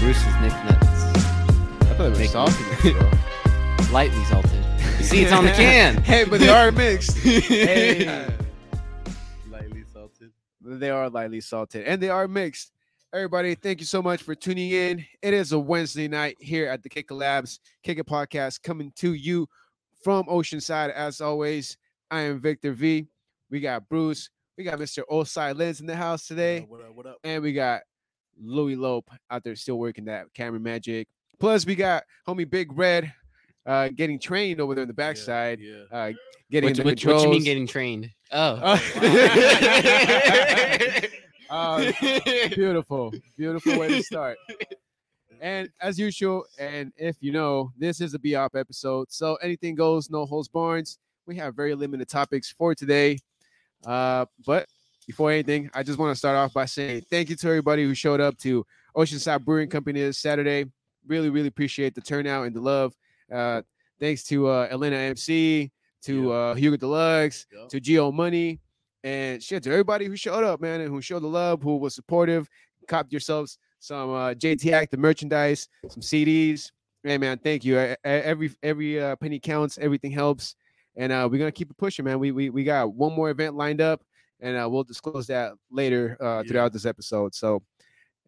Bruce's Nick Nuts. I thought it was Make- salty. bro. Lightly salted. You see, it's on the can. hey, but they are mixed. hey. Lightly salted. They are lightly salted and they are mixed. Everybody, thank you so much for tuning in. It is a Wednesday night here at the Kick It Labs Kick It Podcast coming to you from Oceanside. As always, I am Victor V. We got Bruce. We got Mr. Oside Lens in the house today. What up? What up? And we got Louis Lope out there still working that camera magic. Plus, we got homie Big Red uh, getting trained over there in the backside, Yeah. uh, getting What, the what, controls. what you mean getting trained? Oh. Uh, beautiful, beautiful way to start. And as usual, and if you know, this is a BOP episode, so anything goes, no holds barns. We have very limited topics for today. Uh, but before anything, I just want to start off by saying thank you to everybody who showed up to Oceanside Brewing Company this Saturday. Really, really appreciate the turnout and the love. Uh, thanks to uh, Elena MC, to uh, Hugo Deluxe, Yup. to Geo Money, and shit to everybody who showed up, man, and who showed the love, who was supportive. Copped yourselves some uh, JT Active merchandise, some CDs. Hey, man, thank you. Every every uh, penny counts. Everything helps, and uh, we're gonna keep it pushing, man. We we we got one more event lined up, and uh, we'll disclose that later uh, Yeah. throughout this episode. So,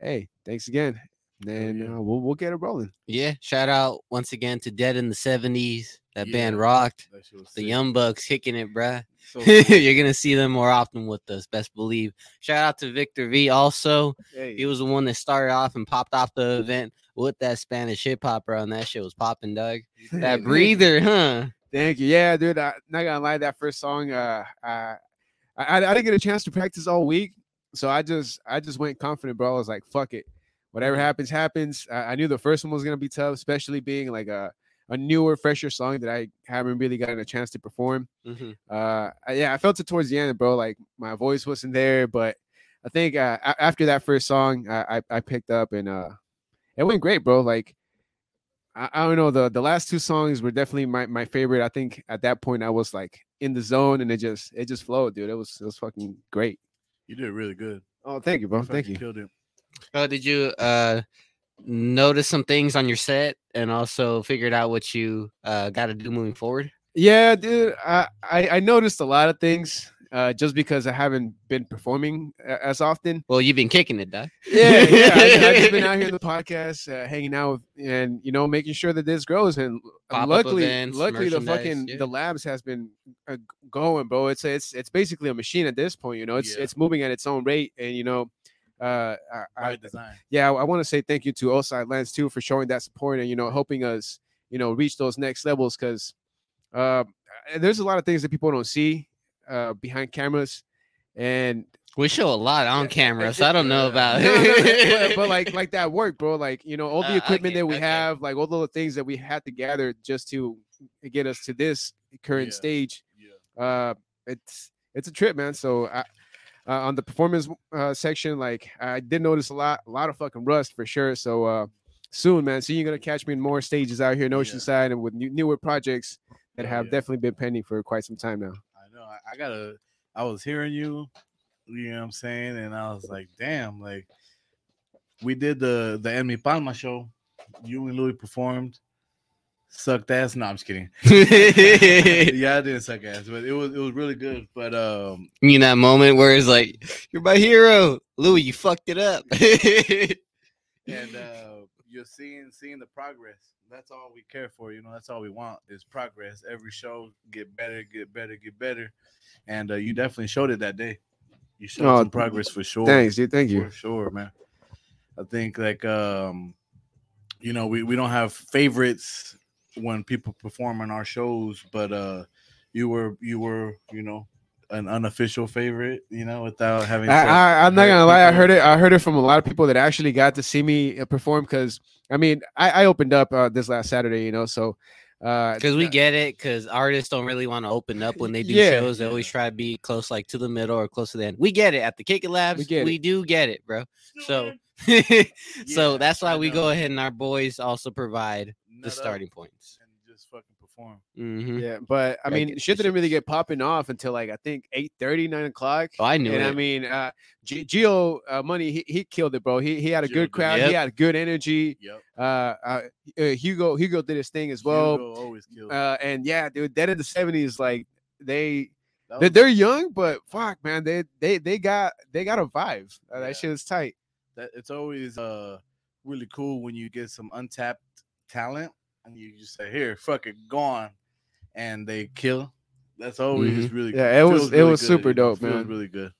hey, thanks again, and uh, we'll we'll get it rolling. yeah. Shout out once again to Dead in the 70s. That band rocked. That The sick. Young Bucks kicking it, bruh. So You're gonna see them more often with us, best believe. Shout out to Victor V also. Hey, He was the one that started off and popped off the event with that Spanish hip hop, bro. And that shit was popping, Doug. That breather, huh? Thank you. Yeah, dude. I, not gonna lie, that first song, uh, I, I, I didn't get a chance to practice all week, so I just, I just went confident, bro. I was like, fuck it, whatever happens, happens. I, I knew the first one was gonna be tough, especially being like a, a newer, fresher song that I haven't really gotten a chance to perform. Mhm. Uh, yeah, I felt it towards the end, bro. Like my voice wasn't there, but I think uh, after that first song, I, I, I picked up and uh, it went great, bro. Like I, I don't know the the last two songs were definitely my, my favorite. I think at that point I was like in the zone and it just it just flowed, dude. It was it was fucking great. you did really good. Oh, thank you, bro. Thank you. Killed it. Oh, did you uh notice some things on your set and also figured out what you uh got to do moving forward? Yeah, dude. I, I I noticed a lot of things uh, just because I haven't been performing as often. Well, you've been kicking it, Doug. yeah, yeah. I, I've just been out here in the podcast, uh, hanging out with, and you know, making sure that this grows. And uh, Pop-up luckily, events, luckily, the fucking yeah. the labs has been uh, going, bro. It's it's it's basically a machine at this point. You know, it's Yeah. it's moving at its own rate, and you know, uh, I, I, By design. yeah, I, want to say thank you to Oside Lens too for showing that support and you know helping us, you know, reach those next levels because uh, there's a lot of things that people don't see uh, behind cameras, and We show a lot on Yeah, camera, so I don't know yeah. about no, no, no, it. but, but like like that work, bro. Like you know, all the Uh, equipment okay, that we okay. have, like all the things that we had to gather just to get us to this current Yeah. stage. Yeah. Uh, it's it's a trip, man. So I, uh, on the performance uh, section, like I did notice a lot, a lot of fucking rust for sure. So uh, soon, man. So you're gonna catch me in more stages out here in Yeah. Oceanside and with new, newer projects that have yeah. definitely been pending for quite some time now. I know. I, I gotta. I was hearing you. You know what I'm saying, and I was like, damn. Like we did the the Enemy Palma show. You and Louis performed. Sucked ass. No, I'm just kidding. yeah, I didn't suck ass, but it was it was really good. But um, you know that moment where it's like, "You're my hero, Louis. You fucked it up." and uh you're seeing seeing the progress that's all we care for you know that's all we want is progress. Every show get better get better get better. And uh, you definitely showed it that day. You showed Oh, some progress for sure. Thanks, dude. Thank you. for sure man. I think like um you know we, we don't have favorites when people perform on our shows but uh you were you were you know an unofficial favorite you know without having I, to I, I'm not gonna lie. I heard it. I heard it from a lot of people that actually got to see me uh, perform. Because I mean, I, I opened up uh, this last Saturday. You know, so uh, Because we get it, because artists don't really want to open up when they do Yeah. shows. They always try to be close, like to the middle or close to the end. We get it at the Kick It Labs. We, get it. do get it, bro. So, Yeah, so that's why we go ahead and our boys also provide the starting points. And just fucking perform perform. Mhm. Yeah, but I Gotta mean, get shit didn't really get popping off until like I think 8 9 o'clock. Oh, I knew and it. I mean, uh, G- Geo uh, Money, he, he killed it, bro. He he had a Gio good crowd. Yep. He had good energy. Yep. Uh, uh, uh, Hugo Hugo did his thing as well. Hugo always kills. Uh, and yeah, dude, Dead in the seventies, like they they're, was- they're young, but fuck, man, they they they got they got a vibe. Uh, Yeah. That shit is tight. that it's always uh really cool when you get some untapped talent and you just say here fuck it go on and they kill that's always really Mm-hmm. Yeah, it was- it really was good. super It dope, feels man. really good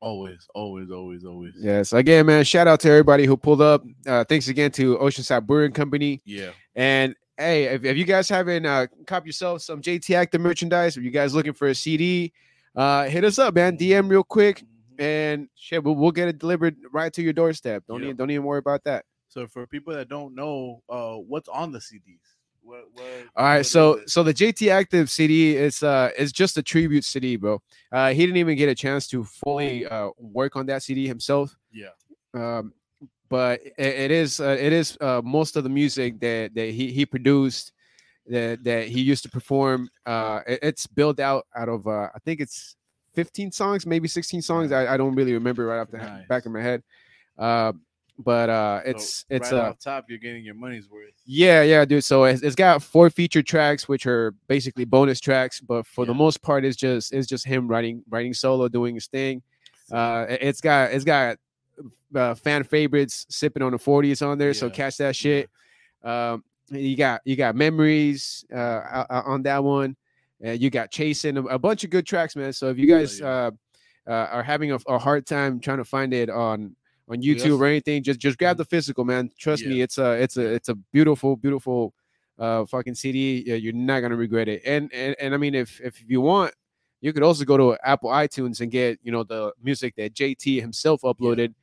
always always always always Yes, again, man. Shout out to everybody who pulled up. Uh, thanks again to Oceanside Brewing Company. yeah And hey, if, if you guys haven't uh, cop yourself some JT Active merchandise, if you guys looking for a CD, uh, hit us up, man. DM real quick, Mhm. and shit, we'll, we'll get it delivered right to your doorstep. Don't Yeah. even don't even worry about that. So for people that don't know uh what's on the cds what, what All right, so so the JT Active CD is uh is just a tribute CD, bro. Uh, he didn't even get a chance to fully uh work on that CD himself. yeah um, but it, it is uh, it is uh, most of the music that that he, he produced that that he used to perform. Uh, it- it's built out out of uh, I think it's 15 songs, maybe 16 songs. I, I don't really remember right off the Nice. back of my head. Uh, but uh, So it's it's right uh, off top you're getting your money's worth yeah, yeah, dude. So it's, it's got four feature tracks, which are basically bonus tracks, but for the most part, it's just it's just him writing writing solo, doing his thing. Uh, it- it's got it's got uh, fan favorites sipping on the 40s on there, so catch that shit. Um, you got you got memories uh on that one. and you got chasing a, bunch of good tracks, man. So if you guys yeah. uh, uh, are having a, a hard time trying to find it on on YouTube also- or anything, just just grab the physical, man. Trust me, it's a it's a it's a beautiful beautiful uh fucking CD. Yeah, you're not gonna regret it. And and and I mean, if if you want, you could also go to Apple iTunes and get you know the music that JT himself uploaded.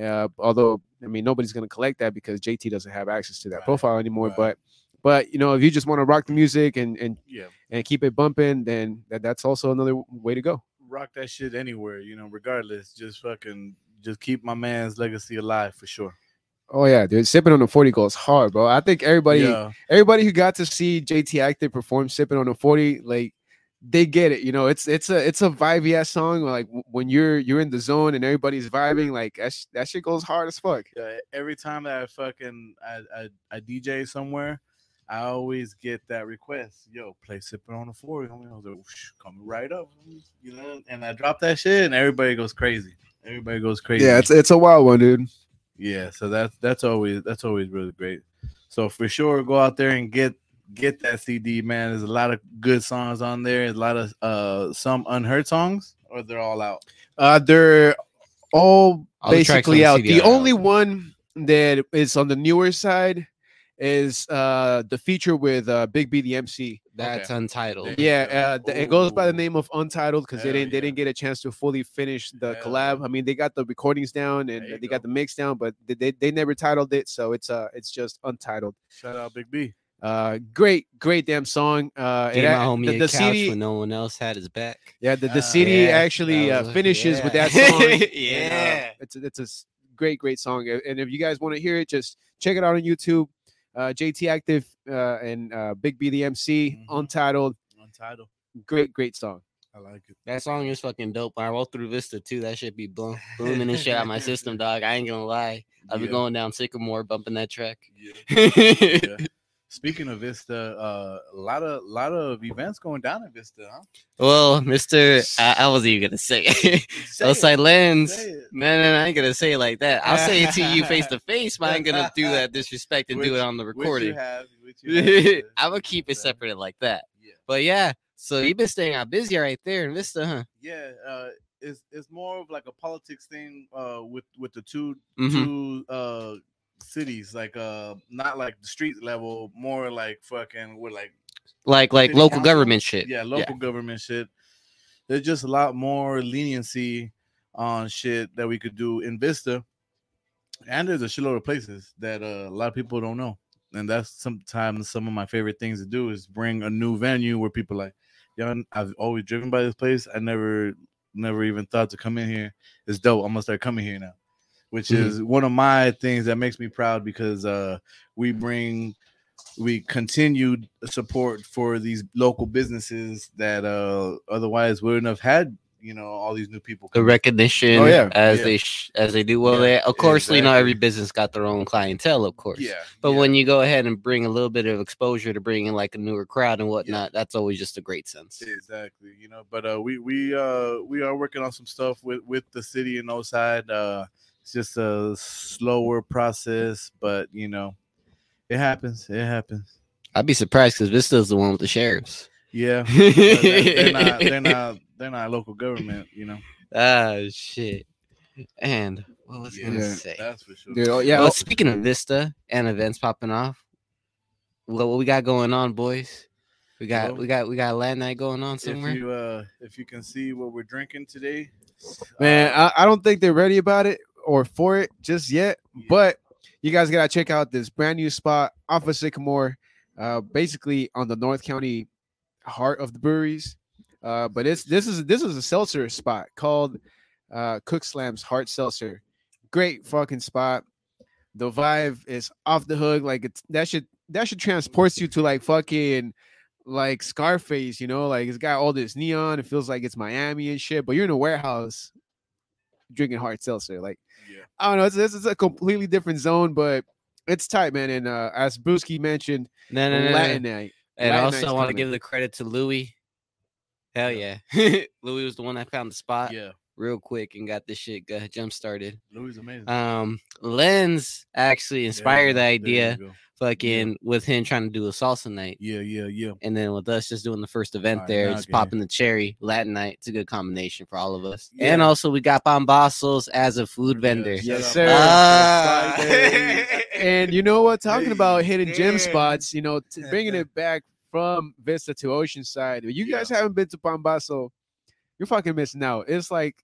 Uh, although I mean nobody's gonna collect that because JT doesn't have access to that Right, profile anymore. right. But but you know if you just want to rock the music and and yeah and keep it bumping, then that, that's also another way to go. rock that shit anywhere you know regardless just fucking just keep my man's legacy alive for sure Oh yeah, dude, sipping on the forty goes hard, bro. I think everybody yeah everybody who got to see JT Active perform sipping on the 40, like they get it. You know, it's it's a it's a vibey ass song. Like when you're you're in the zone and everybody's vibing, like that, sh- that shit goes hard as fuck. Yeah, every time that I fucking I, I, I DJ somewhere, I always get that request. Yo, play sipping on the floor. I was like, coming right up, you know. And I drop that shit, and everybody goes crazy. Everybody goes crazy. Yeah, it's it's a wild one, dude. yeah. So that's that's always that's always really great. So for sure, go out there and get get that CD, man. There's a lot of good songs on there. There's a lot of uh some unheard songs, or they're all out. Uh, they're all, All the tracks on basically the out. CD The are out. only one that is on the newer side is uh the feature with uh Big B the MC. That's Okay. untitled. Yeah, uh, th- it goes by the name of Untitled because they Hell didn't they yeah. didn't get a chance to fully finish the Hell collab. yeah. I mean, they got the recordings down and There you they got go. the mix down, but they, they, they never titled it, so it's uh it's just Untitled. Shout out Big B. Uh, great, great damn song. Uh, it Gave my a- homie the, a the couch CD, when no one else had his back. yeah, the, the Ah, CD yeah, actually that uh, was- finishes with yeah. that song. and, uh, Yeah. it's a, it's a s- great, great song. And if you guys want to hear it, just check it out on YouTube. Uh, JT Active uh, and uh, Big B the MC, Mhm. Untitled. Untitled. Great, great song. I like it. That song is fucking dope. When I roll through Vista too, that should be boom, booming and shit out my system, dog. I ain't gonna lie. I'll be going down Sycamore, bumping that track. Yeah. yeah, yeah. Speaking of Vista, uh, a lot of lot of events going down in Vista, huh? Well, Mister, I, I wasn't even gonna say it. Oside lens. it. No, I ain't gonna say it like that. I'll say it to you face to face, but I ain't gonna do that disrespect and do it on the Which recording. have, which I'm gonna keep it separate like that. Yeah, But yeah, so you've been staying out busy right there in Vista, huh? yeah. Uh, it's it's more of like a politics thing. Uh, with with the 2 Mhm. two uh cities, like uh, not like the street level, more like fucking with like Like like local council? government shit. yeah, local government shit. There's just a lot more leniency on shit that we could do in Vista, and there's a shitload of places that uh, a lot of people don't know, and that's sometimes some of my favorite things to do is bring a new venue where people like, yeah, I've always driven by this place. I never, never even thought to come in here. It's dope. I'm gonna start coming here now, which Mhm. is one of my things that makes me proud because uh, we bring we continued support for these local businesses that uh otherwise wouldn't have had you know all these new people. the recognition Oh, yeah. as Yeah. they sh- as they do well Yeah, they, of course you know every business got their own clientele of course Yeah, but yeah. when you go ahead and bring a little bit of exposure to bring in like a newer crowd and whatnot that's always just a great sense exactly you know but uh we we uh we are working on some stuff with with the city and side uh it's just a slower process but you know it happens it happens. I'd be surprised because vista's the one with the sheriffs. Yeah. But they- they're not they're not they're not local government you know? Ah shit. And what was I gonna say? that's for sure. Dude, oh, yeah. well, oh, speaking of Vista and events popping off, what, what we got going on, boys? We got Well, we got we got a lad night going on somewhere. if you uh if you can see what we're drinking today Man, uh, I, I don't think they're ready about it or for it just yet. Yeah. But you guys gotta check out this brand new spot off of Sycamore, uh, basically on the North County heart of the breweries. Uh, but it's this is this is a seltzer spot called uh, Cook Slam's Hard Seltzer. Great fucking spot. The vibe is off the hook. Like it's that should that should transport you to like fucking like Scarface, you know, like it's got all this neon. It feels like it's Miami and shit, but you're in a warehouse drinking hard seltzer. Like, yeah I don't know, it's this is a completely different zone, but it's tight, man. And uh as Brewski mentioned, no, no, no, no. Night. And Latin also, I want to give the credit to Louis. Hell yeah, Louis was the one that found the spot yeah real quick and got this shit uh, jump started. louis amazing Um, Lens actually inspired the idea, go. fucking with him trying to do a salsa night. yeah yeah yeah And then with us just doing the first event Alright, there, now just popping the cherry Latin night. It's a good combination for all of us. And also we got Pambazos as a food vendor. shout Yes, sir. to Ah. And you know what? Talking about Hey, hidden gem spots, you know, t- bringing it back from Vista to Oceanside. If you Yeah. guys haven't been to Pambazo, you're fucking missing out. It's like,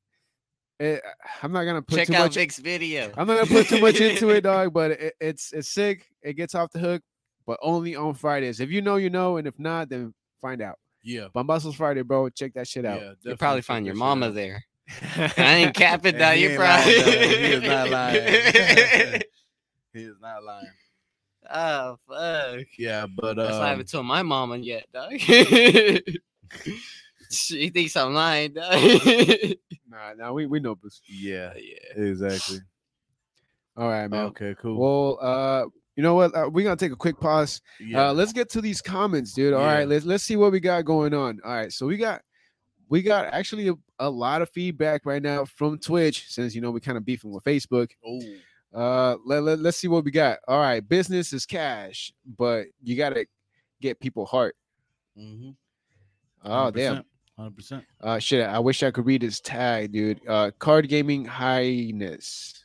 eh, I'm not gonna put Check too out much. Vic's video. I'm not gonna put too much into it, dog. But it, it's it's sick. It gets off the hook, but only on Fridays. If you know, you know, and if not, then find out. yeah Pambazo's Friday, bro. Check that shit out. yeah You'll probably find your mama out. there. I ain't capping And now. he You ain't probably. lying. He is not lying. he is not lying oh fuck! yeah but That's why I um, haven't told my mama yet, dog. she thinks I'm lying. Nah, nah, we we know. Bruce. yeah yeah. exactly All right, man. okay cool Well, uh, you know what? Uh, we're gonna take a quick pause. yeah Uh, let's get to these comments, dude. All right, Yeah. let's let's see what we got going on. All right, so we got we got actually a, a lot of feedback right now from Twitch since you know we kind of beefing with Facebook. oh Uh, let, let, let's see what we got. All right, business is cash, but you gotta get people heart. mm-hmm. Oh damn. 100% Uh, shit. I wish I could read his tag, dude. Uh, card gaming highness.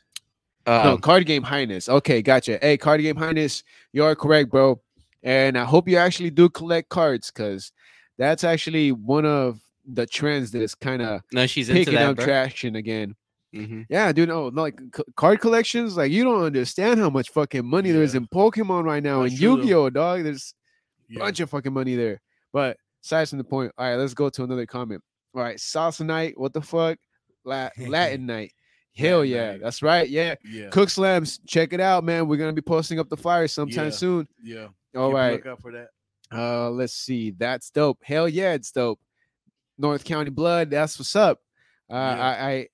no, Um, card game highness. Okay, gotcha. Hey, card game highness, you are correct, bro. And I hope you actually do collect cards, because that's actually one of the trends that is kind of no, she's into picking that, up bro. traction again. Mhm. Yeah, dude. No, no, like c- card collections, like you don't understand how much fucking money there is in Pokemon right now and. Yu-Gi-Oh, dog. There's a yeah. bunch of fucking money there. But aside from the point, all right, let's go to another comment. All right, salsa night. What the fuck? La- Latin night. Hell yeah, that's right. Yeah, yeah Cook Slams, check it out, man. We're gonna be posting up the flyers sometime Yeah. soon. yeah All Keep right. lookout for that Uh, let's see. That's dope. Hell yeah, it's dope. North County blood. That's what's up. Uh, Yeah. I, I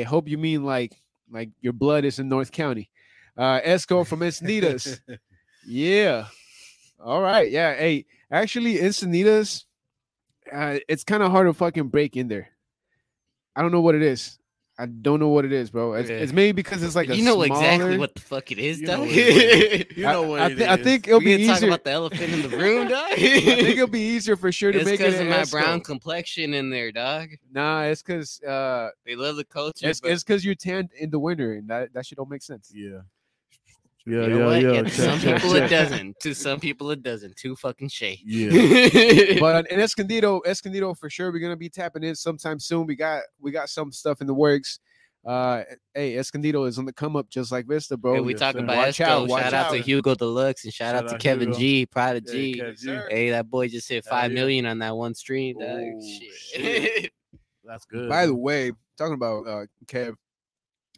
I hope you mean like like your blood is in North County. Uh, Esco from Encinitas. yeah. All right. Yeah. Hey, actually, Encinitas. Uh, it's kind of hard to fucking break in there. I don't know what it is. I don't know what it is, bro. It's, Yeah. it's maybe because it's like a you know exactly what the fuck it is, You know dog. what it you know what I, it thi- I is. think it'll we be can talk easier. about the elephant in the room, dog. I think it'll be easier for sure to it's make it because of my brown complexion in there, dog. Nah, it's because uh, They love the culture. it's but it's because you're tanned in the winter, and that that shit don't make sense. yeah you yeah know yeah what? yeah to check, some check, people it doesn't. To some people it doesn't. Too fucking shade. yeah But in Escondido, Escondido for sure, we're gonna be tapping in sometime soon. We got we got some stuff in the works. Uh, hey, Escondido is on the come up, just like Vista, bro. Hey, we yes, talking sir. about Watch Esco. out, watch shout out, to out. Hugo Deluxe and shout, Shout out to out Kevin Hugo. G, Prada Hey, G. Kev G. sir. Hey, that boy just hit Hell five yeah. million on that one stream. Dog. Oh, Shit. shit. that's good By the way, talking about uh Kev,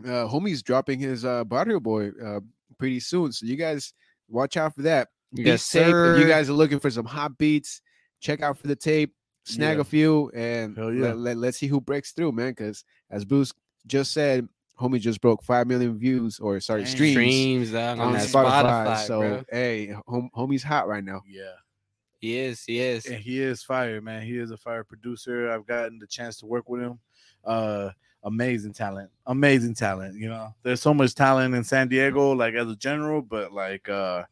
uh homie's dropping his uh Barrio Boy uh pretty soon. So you guys watch out for that. Yes, beats tape. If you guys are looking for some hot beats, check out for the tape, snag Yeah. a few, and yeah. let, let, us see who breaks through, man. Because as Bruce just said, homie just broke five million views or sorry Dang. streams, Streams on, on Spotify. Spotify, so bro. hey, hom- homie's hot right now. Yeah. He is, he is. And he is fire, man. He is a fire producer. I've gotten the chance to work with him. Uh amazing talent. Amazing talent. You know, there's so much talent in San Diego, like as a general, but like uh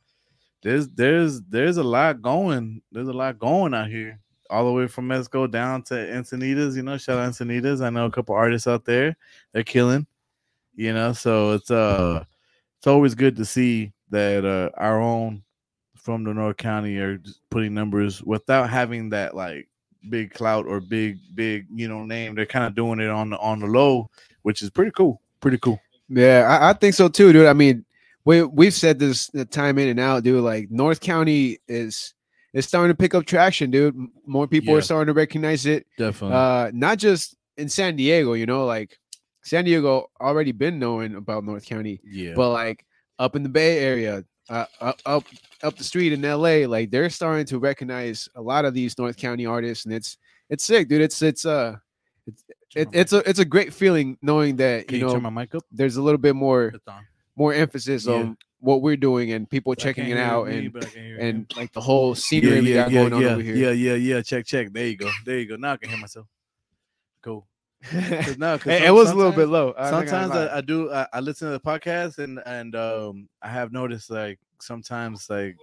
there's there's there's a lot going. There's a lot going out here. All the way from Mexico down to Encinitas, you know, shout out Encinitas. I know a couple artists out there. They're killing, you know, so it's uh it's always good to see that uh our own from the North County are putting numbers without having that like big clout or big big you know name. They're kind of doing it on the on the low, which is pretty cool. Pretty cool. Yeah, I, I think so too, dude. I mean, we we've said this time in and out, dude. Like North County is is starting to pick up traction, dude. More people Yeah. are starting to recognize it. Definitely. Uh, not just in San Diego, you know, like San Diego already been knowing about North County, yeah. but like up in the Bay Area, uh, up up up the street in LA, like they're starting to recognize a lot of these North County artists, and it's it's sick, dude. It's it's uh it's it, it's a it's a great feeling knowing that Can you know turn my mic up? there's a little bit more more emphasis Yeah. on what we're doing and people checking it out me, and but I can hear and like the whole scenery we got going on yeah, over here. yeah, yeah, yeah. Check, check. There you go. There you go. Now I can hear myself. Cool. 'Cause 'cause it, it was a little bit low. Gonna sometimes. I, I do I, I listen to the podcast and and um I have noticed like sometimes like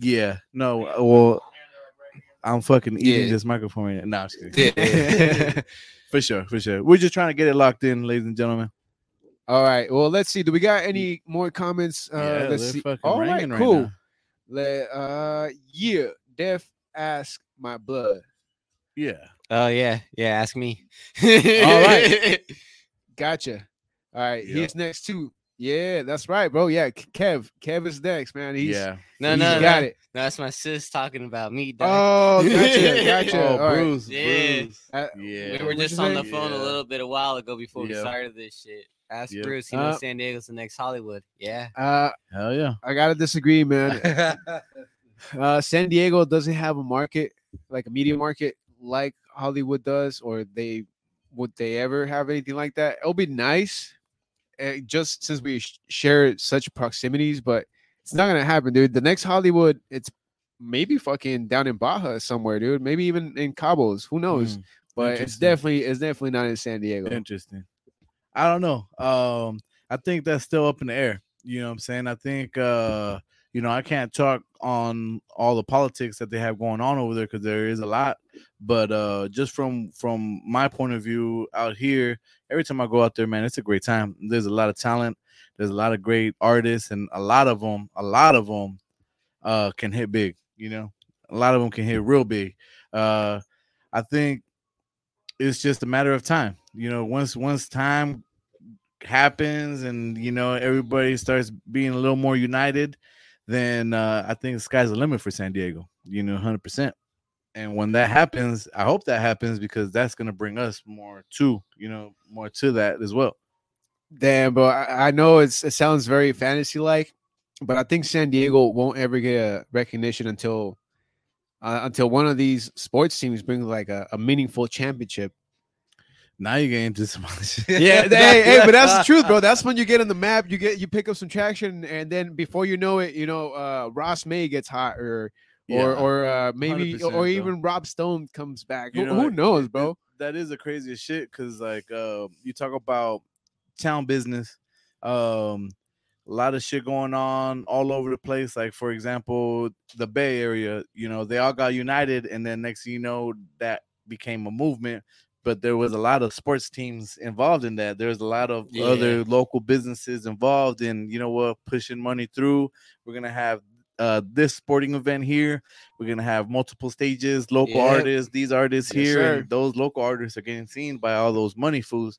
yeah no uh, well I'm fucking eating Yeah. this microphone right now. No. Yeah. for sure for sure we're just trying to get it locked in ladies and gentlemen All right. Well, let's see. Do we got any more comments? Uh, yeah let's see. All right, cool. Let, uh, yeah. Def ask my blood. yeah Oh yeah, yeah. Ask me. All right. Gotcha. All right. Yep. He's next too. Yeah, that's right, bro. Yeah, Kev. Kev is next, man. He's yeah No, he's no, got no. it. No, that's my sis talking about me. Dog. Oh, gotcha, gotcha. oh All right. Bruce Yeah. Bruce Uh, yeah we were just on the say? phone a little bit a while ago before we started this shit. Ask Yep. Bruce. He Uh, knows San Diego's the next Hollywood. Yeah. Uh, hell yeah I gotta disagree, man. uh, San Diego doesn't have a market like a media market like Hollywood does, or they would they ever have anything like that? It'll be nice, uh, just since we sh- share such proximities, but it's not gonna happen, dude. The next Hollywood, it's maybe fucking down in Baja somewhere, dude. Maybe even in Cabos. Who knows? Mm, but it's definitely it's definitely not in San Diego. Interesting. I don't know. Um, I think that's still up in the air. You know what I'm saying? I think uh, you know, I can't talk on all the politics that they have going on over there because there is a lot. But uh just from from my point of view out here, every time I go out there, man, it's a great time. There's a lot of talent, there's a lot of great artists, and a lot of them, a lot of them uh can hit big, you know. A lot of them can hit real big. Uh I think it's just a matter of time. You know, once once time happens and you know everybody starts being a little more united, then uh, I think the sky's the limit for San Diego. You know, hundred percent. And when that happens, I hope that happens because that's gonna bring us more to you know more to that as well. Damn, bro. I, know it sounds very fantasy like, but I think San Diego won't ever get a recognition until uh, until one of these sports teams brings like a, a meaningful championship. Now you get into some other shit. Yeah, hey, hey, but that's the truth, bro. That's when you get in the map, you get you pick up some traction, and then before you know it, you know, uh Ross May gets hot, or Yeah. or or uh maybe or bro. even Rob Stone comes back. You who, know, who it- knows, bro? that is the craziest shit because like uh, you talk about town business um a lot of shit going on all over the place like for example the bay area you know they all got united and then next thing you know that became a movement but there was a lot of sports teams involved in that there's a lot of Yeah. other local businesses involved in you know what pushing money through we're gonna have uh this sporting event here we're gonna have multiple stages local artists these artists Yes, here sir. and those local artists are getting seen by all those money fools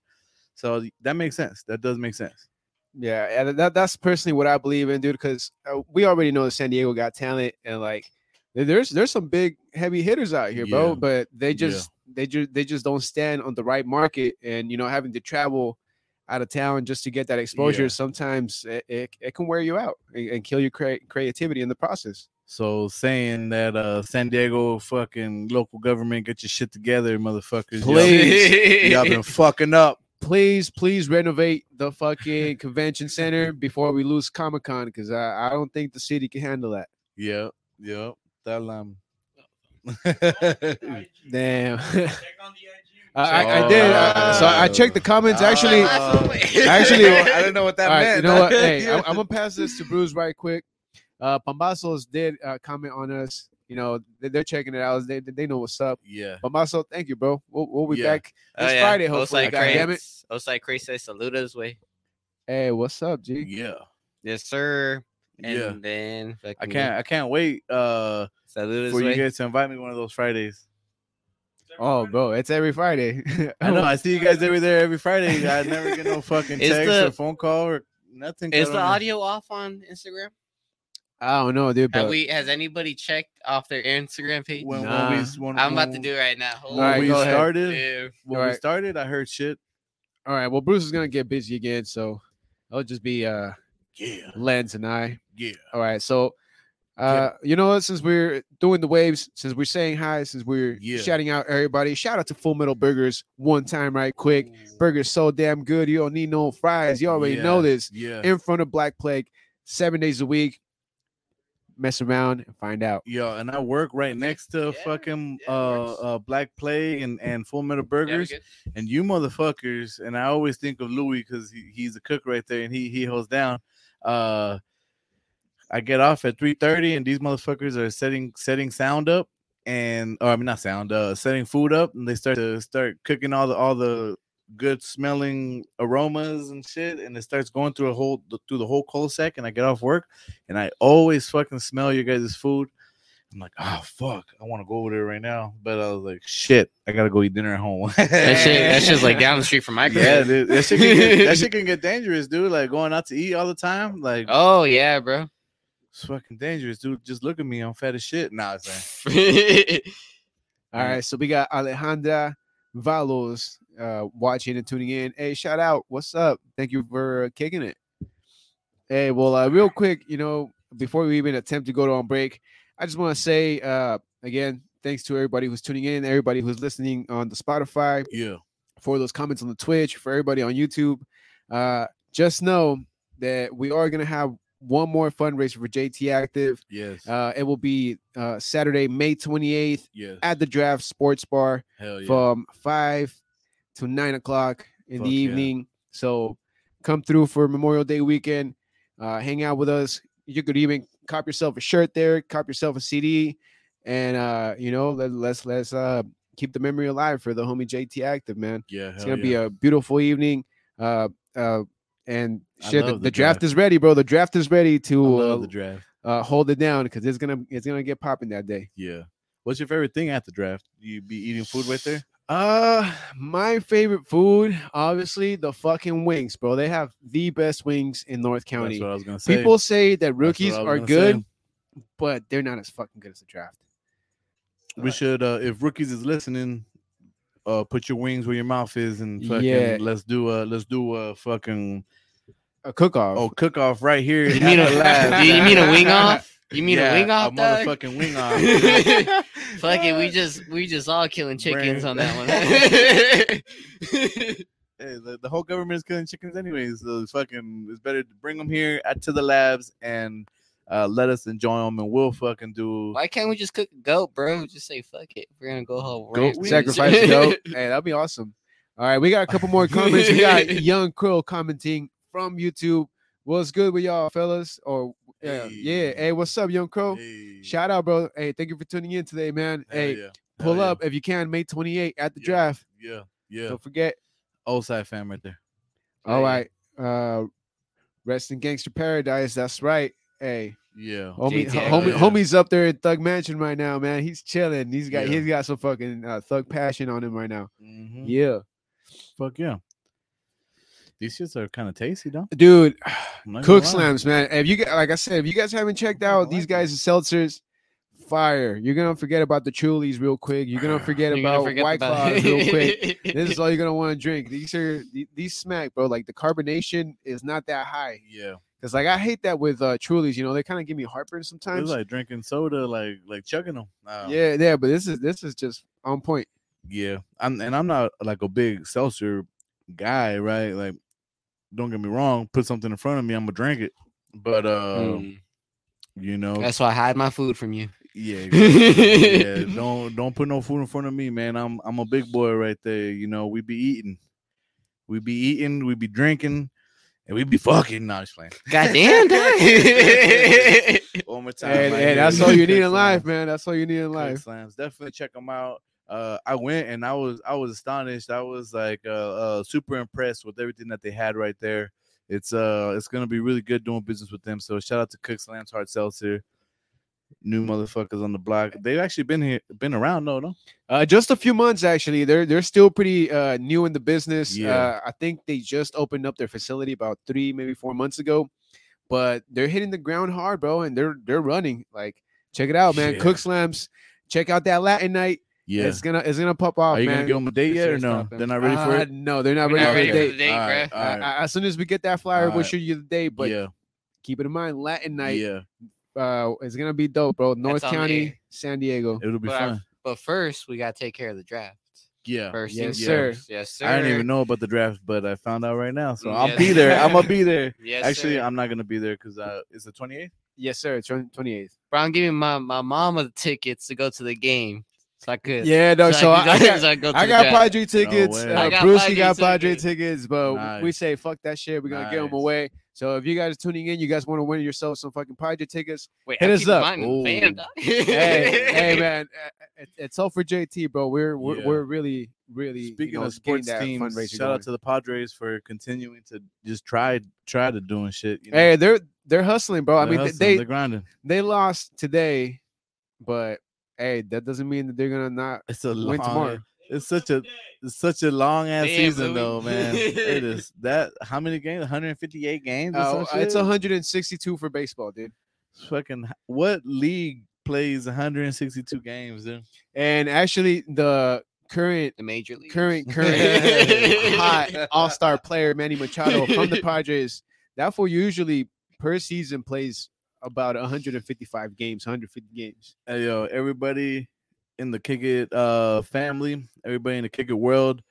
so that makes sense that does make sense Yeah, and that that's personally what I believe in, dude. Because uh, we already know that San Diego got talent, and like there's there's some big heavy hitters out here, bro. But they Yeah. just they just they just don't stand on the right market, and you know having to travel out of town just to get that exposure, Yeah. sometimes it, it, it can wear you out and, and kill your crea- creativity in the process. So saying that uh San Diego fucking local government get your shit together, motherfuckers. y'all- Please. Y'all been fucking up. Please, please renovate the fucking convention center before we lose Comic Con because I, I don't think the city can handle that. Yep, yep. That um Damn. I, I, I did. uh, so I checked the comments. Actually, Oh. actually, I didn't know what that All right, meant. you know what? Hey, I'm, I'm gonna pass this to Bruce right quick. Uh, Pambazos did uh, comment on us. You know, they, they're checking it out. They, they know what's up. yeah. Pambazo, thank you, bro. We'll, we'll be Yeah. back this Friday, hopefully. Osai God damn it. Osai Crates says saludos, way. Hey, what's up, G? Yeah. Yes, sir. And Yeah. then I can't I can't wait uh saludos, for you guys to invite me one of those Fridays. Oh, bro, it's every Friday. I know I see you guys every there every Friday. I never get no fucking Is text the- or phone call or nothing. Is the don't know. audio off on Instagram? I don't know, dude. Have we? Has anybody checked off their Instagram page? when, Nah. when we when, I'm about to do it right now. Hold when All right, we go ahead. started when All we right. started I heard shit. all right, well, Bruce is gonna get busy again, so I'll just be uh Yeah. Lens and I. Yeah. All right, so uh, you know? Since we're doing the waves, since we're saying hi, since we're Yeah. shouting out everybody, shout out to Full Metal Burgers one time, right quick. Burgers so damn good, you don't need no fries. You already know this. Yeah. In front of Black Plague, seven days a week. Mess around and find out. Yo, and I work right next to Yeah, fucking yeah, uh, uh Black Plague and and Full Metal Burgers, good? and you motherfuckers. And I always think of Louis because he, he's a cook right there, and he he holds down. Uh, I get off at three thirty, and these motherfuckers are setting setting sound up, and or I mean not sound, uh, setting food up, and they start to start cooking all the all the good smelling aromas and shit, and it starts going through a whole through the whole cul-de-sac, and I get off work, and I always fucking smell your guys' food. I'm like, oh fuck, I want to go over there right now, but I was like, shit, I gotta go eat dinner at home. That shit. That's just like down the street from my crib. yeah, dude, that shit, can get, that shit can get dangerous, dude. Like going out to eat all the time, like Oh yeah, bro. it's fucking dangerous, dude. Just look at me, I'm fat as shit. Nah, it's like, All right, so we got Alejandra Valos uh, watching and tuning in. Hey, shout out. What's up? Thank you for kicking it. Hey, well, uh, real quick, you know, before we even attempt to go to on break, I just want to say uh, again, thanks to everybody who's tuning in, everybody who's listening on the Spotify, yeah, for those comments on the Twitch, for everybody on YouTube. Uh, just know that we are gonna have one more fundraiser for JT Active. yes, Uh, it will be uh, Saturday, May 28th yes, at the Draft Sports Bar yeah, from five to nine o'clock in Fuck the yeah. evening. So come through for Memorial Day weekend. Uh, hang out with us. You could even cop yourself a shirt there, cop yourself a CD, and uh, you know let, let's let's uh, keep the memory alive for the homie JT Active man. yeah, It's gonna be a beautiful evening. Uh, uh, and shit, the, the the draft draft. is ready, bro. The draft is ready I to love uh, the draft. uh, hold it down because it's gonna it's gonna get popping that day. Yeah. What's your favorite thing at the draft? You be eating food right there? Uh, my favorite food, obviously, the fucking wings, bro. They have the best wings in North County. That's County. what I was gonna say. People say that rookies are good, say. but they're not as fucking good as the draft. we should, uh, if rookies is listening, uh, put your wings where your mouth is and fucking Yeah. let's do a let's do a fucking A cook off. oh cook off right here. You mean the a you mean a wing off? You mean Yeah, a wing off? A dog? motherfucking wing off. Fuck it, we just we just all killing chickens Brain- on that one. Hey, the, the whole government is killing chickens anyways. So it's fucking it's better to bring them here at, to the labs and uh, let us enjoy them, and we'll fucking do. Why can't we just cook a goat, bro? Just say fuck it. We're gonna go home. Goat ranch Sacrifice the goat. Hey, that'd be awesome. All right, we got a couple more comments. We got Young Krill commenting from YouTube. What's good with y'all, fellas? Or yeah, yeah. Hey. Hey, what's up, Young Crow? Hey, Shout out, bro. Hey, thank you for tuning in today, man. hell hey, yeah, pull hell yeah, up if you can, May 28 at the Yeah. draft. Yeah, yeah. Don't forget. Old side fam right there. All Hey. right. Uh Rest in Gangster Paradise. That's right. Hey, Yeah. homie, JT, homie, yeah. homie's up there at Thug Mansion right now, man. He's chilling. He's got Yeah. he's got some fucking uh, thug passion on him right now. Mhm. Yeah, Fuck yeah. These shits are kind of tasty, though. dude. Cook slams, man. If you got, like I said, if you guys haven't checked out like these that. guys' seltzers, fire. You're gonna forget about the Trulies real quick. You're gonna forget You're gonna about forget White about- Claws real quick. this is all you're gonna want to drink. These are these smack, bro. Like the carbonation is not that high. Yeah, Cause like I hate that with uh Trulies. You know, they kind of give me heartburn sometimes. was like drinking soda, like like chugging them. Um, yeah, yeah, but this is this is just on point. yeah. I'm and I'm not like a big seltzer guy, right? Like, don't get me wrong. Put something in front of me, I'm gonna drink it. But uh, Mm. you know, That's why I hide my food from you. yeah, exactly. yeah. Don't don't put no food in front of me, man. I'm I'm a big boy right there. You know, we be eating, we be eating, we be drinking, and we be fucking. Not just playing. Goddamn, dog. One more time. And, right and here. that's all you need in life, man. That's all you need in life. Slams. Definitely check them out. Uh, I went and I was I was astonished. I was like uh, uh super impressed with everything that they had right there. It's uh it's gonna be really good doing business with them. So shout out to Cook Slams Hard Seltzer. New motherfuckers on the block. They've actually been here, been around, no, no. Uh, just a few months actually. They're they're still pretty uh new in the business. Yeah. Uh, I think they just opened up their facility about three, maybe four months ago. But they're hitting the ground hard, bro, and they're they're running. Like, check it out, man. Yeah. Cook slams. Check out that Latin night. Yeah. It's gonna it's gonna pop off, Are you man. gonna give them a date yet or no? They're not ready for Uh, it. No, they're not We're ready not for ready the for date. the date, All right, bruh. all right. Uh, as soon as we get that flyer, we'll Alright. shoot you the date. But yeah, keep it in mind, Latin night. yeah, Uh, it's gonna be dope, bro. North on County, me. San Diego. it'll be But I- fun. But first, we gotta take care of the draft. Yeah, First Yes, things sir. Yes, sir. I didn't even know about the draft, but I found out right now. So I'll Yes. be there. I'm gonna be there. Yes, Actually, sir. I'm not gonna be there because uh, it's the 28th. Yes, sir. It's Twenty eighth. Bro, I'm giving my my mama the tickets to go to the game, so I could. Yeah, no. So I, I got so I, go I got draft. Padre tickets. way. uh, got Brucey Padre got Padre tickets. tickets, but we say fuck that shit. We're gonna give them away. So if you guys are tuning in, you guys want to win yourself some fucking Padre tickets. Wait, hit I'm us up. mine in the fan, Ooh. dog. hey, hey, man, uh, it- it's all for JT, bro. We're we're, Yeah. we're really really Speaking you know, of sports that teams, fundraiser shout out to the Padres for continuing to just try try to doing shit. You know? Hey, they're they're hustling, bro. I They're mean, hustling, they they're grinding. they lost today, but hey, that doesn't mean that they're gonna not It's a win long, tomorrow. It's such a it's such a long ass Damn, season Louis. though, man. it is that how many games? 158 games. Or Uh, it's 162 for baseball, dude. fucking what league plays 162 games, dude? And actually, the current the major league. current current hot all star player Manny Machado from the Padres. That fool usually per season plays about 155 games, 150 games. Hey yo, everybody in the kick it uh family, everybody in the kick it world,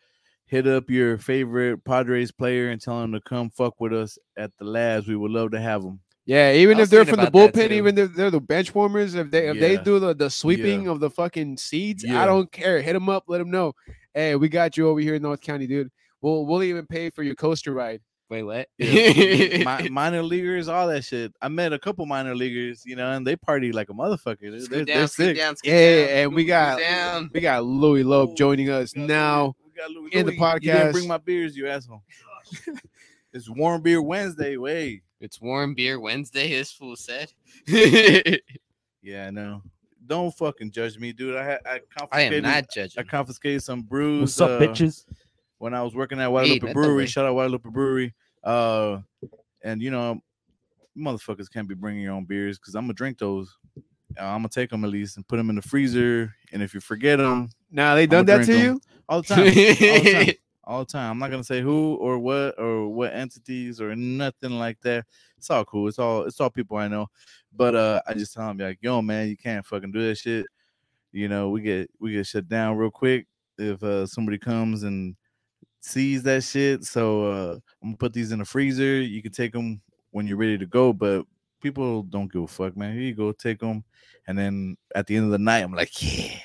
hit up your favorite Padres player and tell them to come fuck with us at the labs. We would love to have them. Yeah, even if they're from the bullpen, even if they're the bench warmers, if they if they do the, the sweeping of the fucking seeds, Yeah. I don't care. Hit them up, let them know. Hey, we got you over here in North County, dude. We'll we'll even pay for your coaster ride. Wait, what? Mi- minor leaguers, all that shit. I met a couple minor leaguers, you know, and they party like a motherfucker. They're, Scoot they're, down, they're sick. down, Yeah, down, and we got down. we got Louis Loeb Oh, joining us We got now. Louis- we got Louis- in the podcast. You didn't bring my beers, you asshole. it's warm beer Wednesday. Wait. It's warm beer Wednesday. This fool said. Yeah, no. Don't fucking judge me, dude. I had I I am not I confiscated some brews. What's up, uh, bitches? When I was working at Guadalupe let the Brewery, shout out Guadalupe Brewery. Uh, and you know, motherfuckers can't be bringing your own beers because I'm gonna drink those. Uh, I'm gonna take them at least and put them in the freezer. And if you forget them, Now they done that to you? all the time, all the time, all the time. I'm not gonna say who or what or what entities or nothing like that. It's all cool. It's all it's all people I know. But uh, I just tell them like, yo, man, you can't fucking do that shit. You know, we get we get shut down real quick if uh somebody comes and sees that shit. So uh, I'm gonna put these in the freezer. You can take them when you're ready to go, but people don't give a fuck, man. Here you go, take them. And then at the end of the night, I'm like, yeah.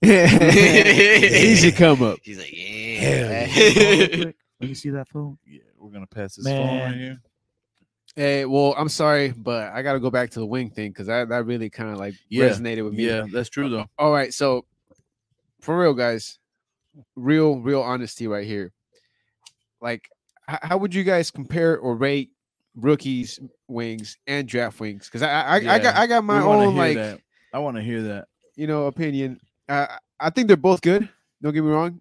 he should come up. He's like, Hell yeah. Let me see that phone. Yeah, we're gonna pass this phone right here. Hey, well, I'm sorry, but I got to go back to the wing thing because that, that really kind of like Yeah, resonated with me. Yeah, that's true though. All right, so for real, guys, real, real honesty right here. Like, how would you guys compare or rate rookies wings and draft wings? Because I, I, I got, I got my own like, that. I want to hear that. you know, opinion. Uh, I think they're both good. Don't get me wrong,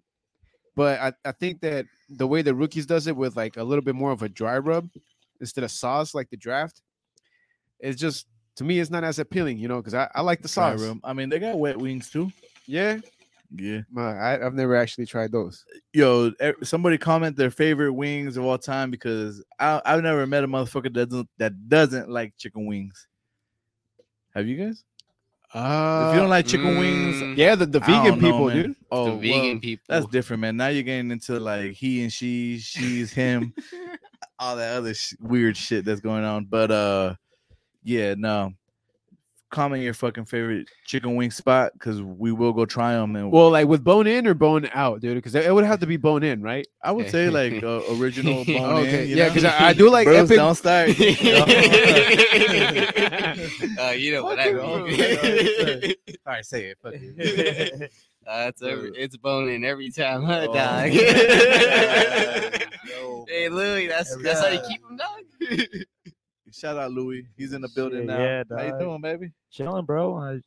but I, I think that the way the rookies does it with like a little bit more of a dry rub instead of sauce, like the draft, it's just to me, it's not as appealing, you know, because I, I like the sauce. room. I mean, they got wet wings too. Yeah, Yeah. my, I, I've never actually tried those. Yo, somebody comment their favorite wings of all time because I I've never met a motherfucker that doesn't that doesn't like chicken wings. Have you guys? Uh, if you don't like chicken wings, Mm, yeah, the, the vegan don't know, people, dude. Oh, the well, vegan people. that's different, man. Now you're getting into like he and she, she's him, all that other sh- weird shit that's going on. But uh, yeah, no. Comment your fucking favorite chicken wing spot because we will go try them. And Well, like with bone in or bone out, dude, because it would have to be bone in, right? I would say like uh, original bone. Oh, okay, in, you yeah, because I, I do like Bros epic. don't start. uh, you know what I mean. All right, say it. Fuck it. Uh, it's every, it's boning every time, huh, Oh, dog? Yo. hey, Louis, that's Every that's how you keep him, dog. Shout out Louis. He's in the building Shit, now. yeah, How you doing, baby? Chilling, bro. I,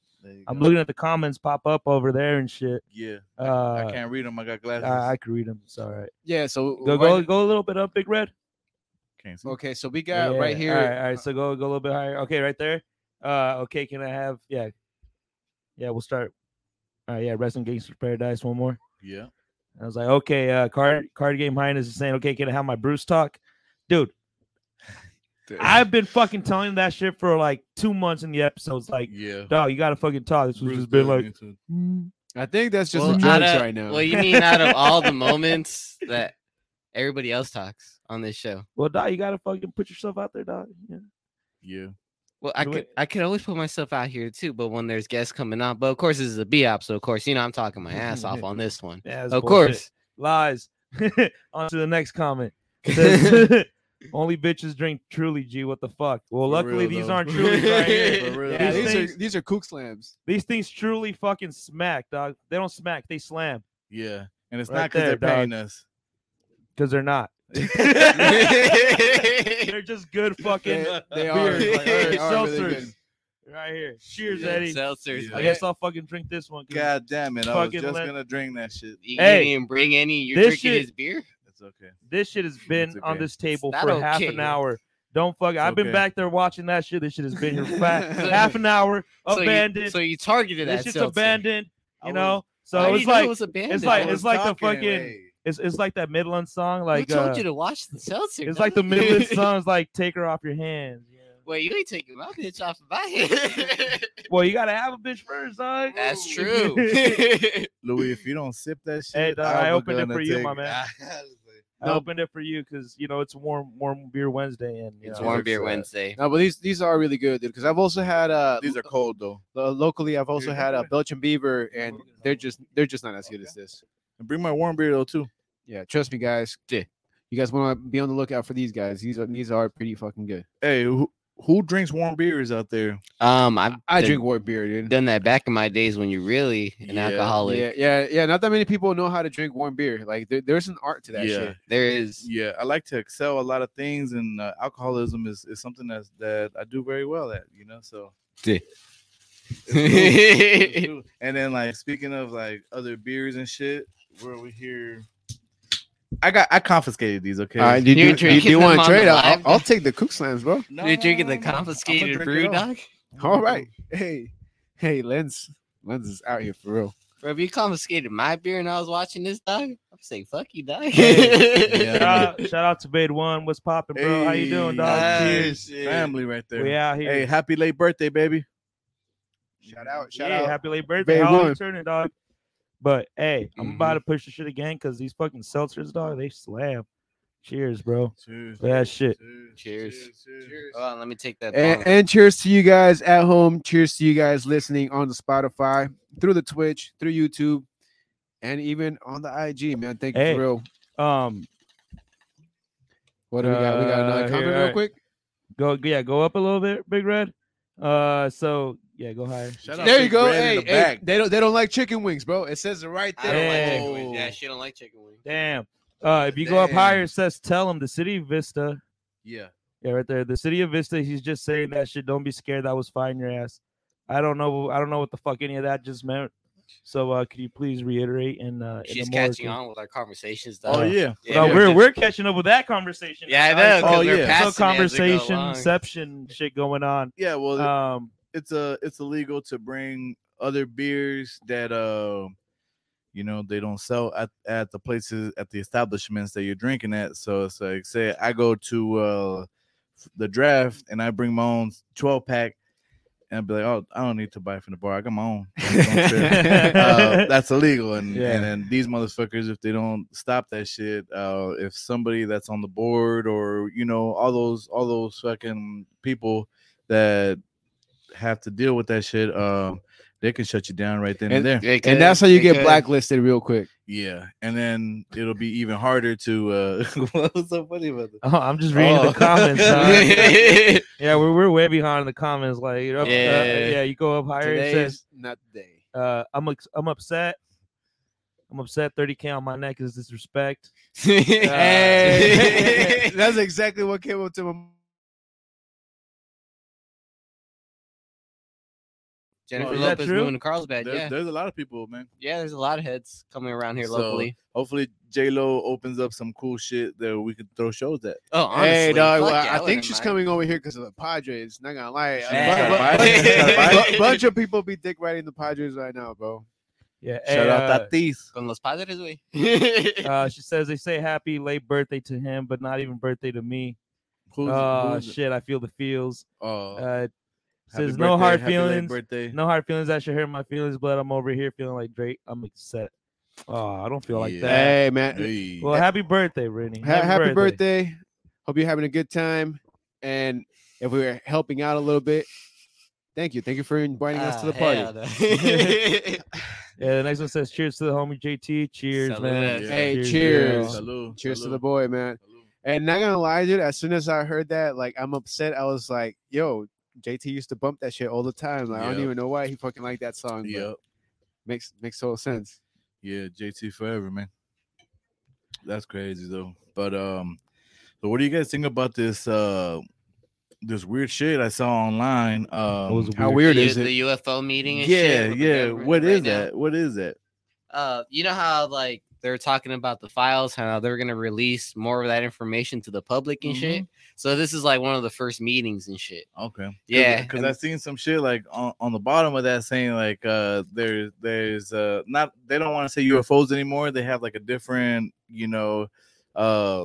I'm go. looking at the comments pop up over there and shit. Yeah. Uh, I can't read them. I got glasses. I, I can read them. It's all right. Yeah, so Go, right- go, go a little bit up, Big Red. can't see. Okay, so we got right here. All right, all right. So go, go a little bit higher. Okay, right there. Uh, okay. Can I have? Yeah, yeah. We'll start. All right, yeah. Wrestling Gangsters Paradise. One more. Yeah. I was like, okay. Uh, card card game highness is saying, okay, can I have my Bruce talk, dude? I've been fucking telling that shit for like two months in the episodes. Like, Yeah. dog, you gotta fucking talk. This was just been like, mm. I think that's just Well, the out of- right now. Well, you mean out of all the moments that everybody else talks on this show? well, dog, you gotta fucking put yourself out there, dog. Yeah. Yeah. Well, I Do could it. I could always put myself out here too, but when there's guests coming on, but of course this is a B op, so of course you know I'm talking my ass off on this one. Yeah, Of bullshit. course. lies. on to the next comment. Says, Only bitches drink truly, G. What the fuck? Well, For luckily real, these though. aren't truly right here. For real. yeah, these these things- are these are kook slams. These things truly fucking smack, dog. They don't smack, they slam Yeah. And it's Right not because there, they're paying us. because they're not. they're just good fucking They, they are, beers. like, they are really Seltzers. good. right here. Cheers, Yeah, Eddie. Seltzers. Yeah. I guess I'll fucking drink this one. 'cause God damn it. I was Fucking just let- gonna drink that shit. You Hey, didn't even bring any. You're this drinking shit- his beer. It's okay. This shit has been It's on this table not for half an hour. Don't fuck. I've been okay. back there watching that shit. This shit has been here for half an hour. So Abandoned. you, so you targeted this that. shit's seltzer. abandoned. I You know. So it's you know like it was abandoned? like- I it's like the fucking- wait. it's, it's like that Midland song. Like Who told uh, you to watch the seltzer? it's like the dog? Midland songs. Like take her off your hands. Yeah. Wait, you ain't taking my bitch off of my head. Well, you gotta have a bitch first, dog. That's true. Louis, if you don't sip that shit, Hey, dog, I'm I opened it gonna for you, my man. I No. opened it for you because you know it's warm, warm beer Wednesday, and it's know, warm beer Wednesday. No, but these these are really good, dude. Because I've also had uh These are cold though. lo- locally. I've also had a okay. Belgian Beaver, and they're just they're just not as good as this. And bring my warm beer though too. Yeah, trust me, guys. Yeah. You guys want to be on the lookout for these guys. These are these are pretty fucking good. Hey, who, who drinks warm beers out there? Um, I've I done- drink warm beer, dude. done that back in my days when you're really an Yeah. alcoholic. Yeah, yeah, yeah. Not that many people know how to drink warm beer. Like there, there's an art to that yeah, shit. There is. yeah. I like to excel a lot of things, and uh, alcoholism is, is something that's that I do very well at. You know, so. Yeah. It's cool. It's cool. and then like speaking of like other beers and shit, where we here. I got I confiscated these. Okay. All right, do, You're do, do, drinking you want to trade? I'll. I'll take the cook slams, bro. No, You're drinking the confiscated drink brew, dog. All right. Hey, hey, Lens, Lens is out here for real. Bro, if you confiscated my beer and I was watching this, dog, I'm saying fuck you, dog. Yeah. shout, out, shout out to Bade One. What's popping, bro? How you doing, dog? nice. Cheers. Family right there. We out here. Hey, happy late birthday, baby. Shout out, shout yeah, out. happy late birthday. Bade How old you One. turning, dog? But hey, I'm about Mhm. to push the shit again because these fucking seltzers, dog, they slam. Cheers, bro. Cheers. For that shit. Cheers. cheers. Hold on, let me take that. And, and cheers to you guys at home. Cheers to you guys listening on the Spotify, through the Twitch, through YouTube, and even on the IG, man. Thank you Hey. for real. Um, What do we got? We got another Uh, comment here, real alright. quick. go yeah, go up a little bit, Big Red. Uh, so yeah, go higher. Shout out There you go. Hey, the hey, they don't they don't like chicken wings, bro. It says it right there. I don't like chicken wings. Yeah, she don't like chicken wings. Damn. Uh, if you go up higher, it says tell him the city of Vista. Yeah. Yeah, right there. The city of Vista. He's just saying that shit. Don't be scared. That was fine, your ass. I don't know. I don't know what the fuck any of that just meant. So uh, could you please reiterate and uh, She's a more catching on with our conversations. Though. Oh yeah. No, Yeah, we're just- we're catching up with that conversation. Yeah, I now. know. Oh, yeah. passing Some it as we go conversation, along. inception shit going on. Yeah. Well, Um, it's a it's illegal to bring other beers that uh you know they don't sell at, at the places at the establishments that you're drinking at so it's like say i go to uh the draft and i bring my own 12 pack and I'd be like, oh, I don't need to buy from the bar. I got my own. Uh, that's illegal. And Yeah. and then these motherfuckers, if they don't stop that shit, uh, if somebody that's on the board or you know all those all those fucking people that have to deal with that shit, um, they can shut you down right then and, And- there. They and that's how you get they could. blacklisted real quick. Yeah, and then it'll be even harder to. uh What was so funny about that? oh, I'm just reading Oh. the comments. huh? yeah, we're we're way behind in the comments. Like, you know, uh, Yeah. yeah, you go up higher. It Today says, is not the day. uh, I'm I'm upset. I'm upset. 30k on my neck is disrespect. Hey, that's exactly what came up to my Jennifer Is that Lopez true? moving to Carlsbad. There's, Yeah, there's a lot of people, man. yeah. There's a lot of heads coming around here So, locally. Hopefully, J Lo opens up some cool shit that we could throw shows at. Oh, honestly, hey, dog. well, yeah, I think she's mind. coming over here because of the Padres. Not gonna lie, a Yeah. bu- bu- Gotta buy it. Gotta buy bu- it. bunch of people be dick riding the Padres right now, bro. Yeah. Shout hey, out uh, Tatis. Con los padres, güey. uh, she says they say happy late birthday to him, but not even birthday to me. Who's, Oh who's- shit, I feel the feels. Oh, Uh, happy says no hard happy feelings. Birthday. No hard feelings. I should hurt my feelings, but I'm over here feeling like Drake. I'm upset. Oh, I don't feel like Yeah. that. Hey, man. Hey. Well, happy birthday, Brittany. Ha- happy, birthday. Hope you're having a good time. And if we were helping out a little bit, thank you. Thank you for inviting us to the Ah, party. Yeah, the next one says cheers to the homie JT. Cheers, Salud. man. Yeah. Hey, cheers. bro. Salud, Cheers to the boy, man. salud. And not gonna lie, dude, as soon as I heard that, like I'm upset. I was like, yo, JT used to bump that shit all the time. Like, I don't even know why he fucking liked that song. but Yep. Makes makes total sense. Yeah, JT forever, man. That's crazy though. But um, so what do you guys think about this uh this weird shit I saw online? Um, was How weird the, is it? the UFO meeting? And yeah, shit yeah. government What right is now? that? What is that? Uh, you know how like they're talking about the files, how they're gonna release more of that information to the public and shit. So this is like one of the first meetings and shit. Okay. Yeah, because and- I seen some shit like on, on the bottom of that saying like uh there's there's uh not they don't want to say UFOs anymore. They have like a different you know uh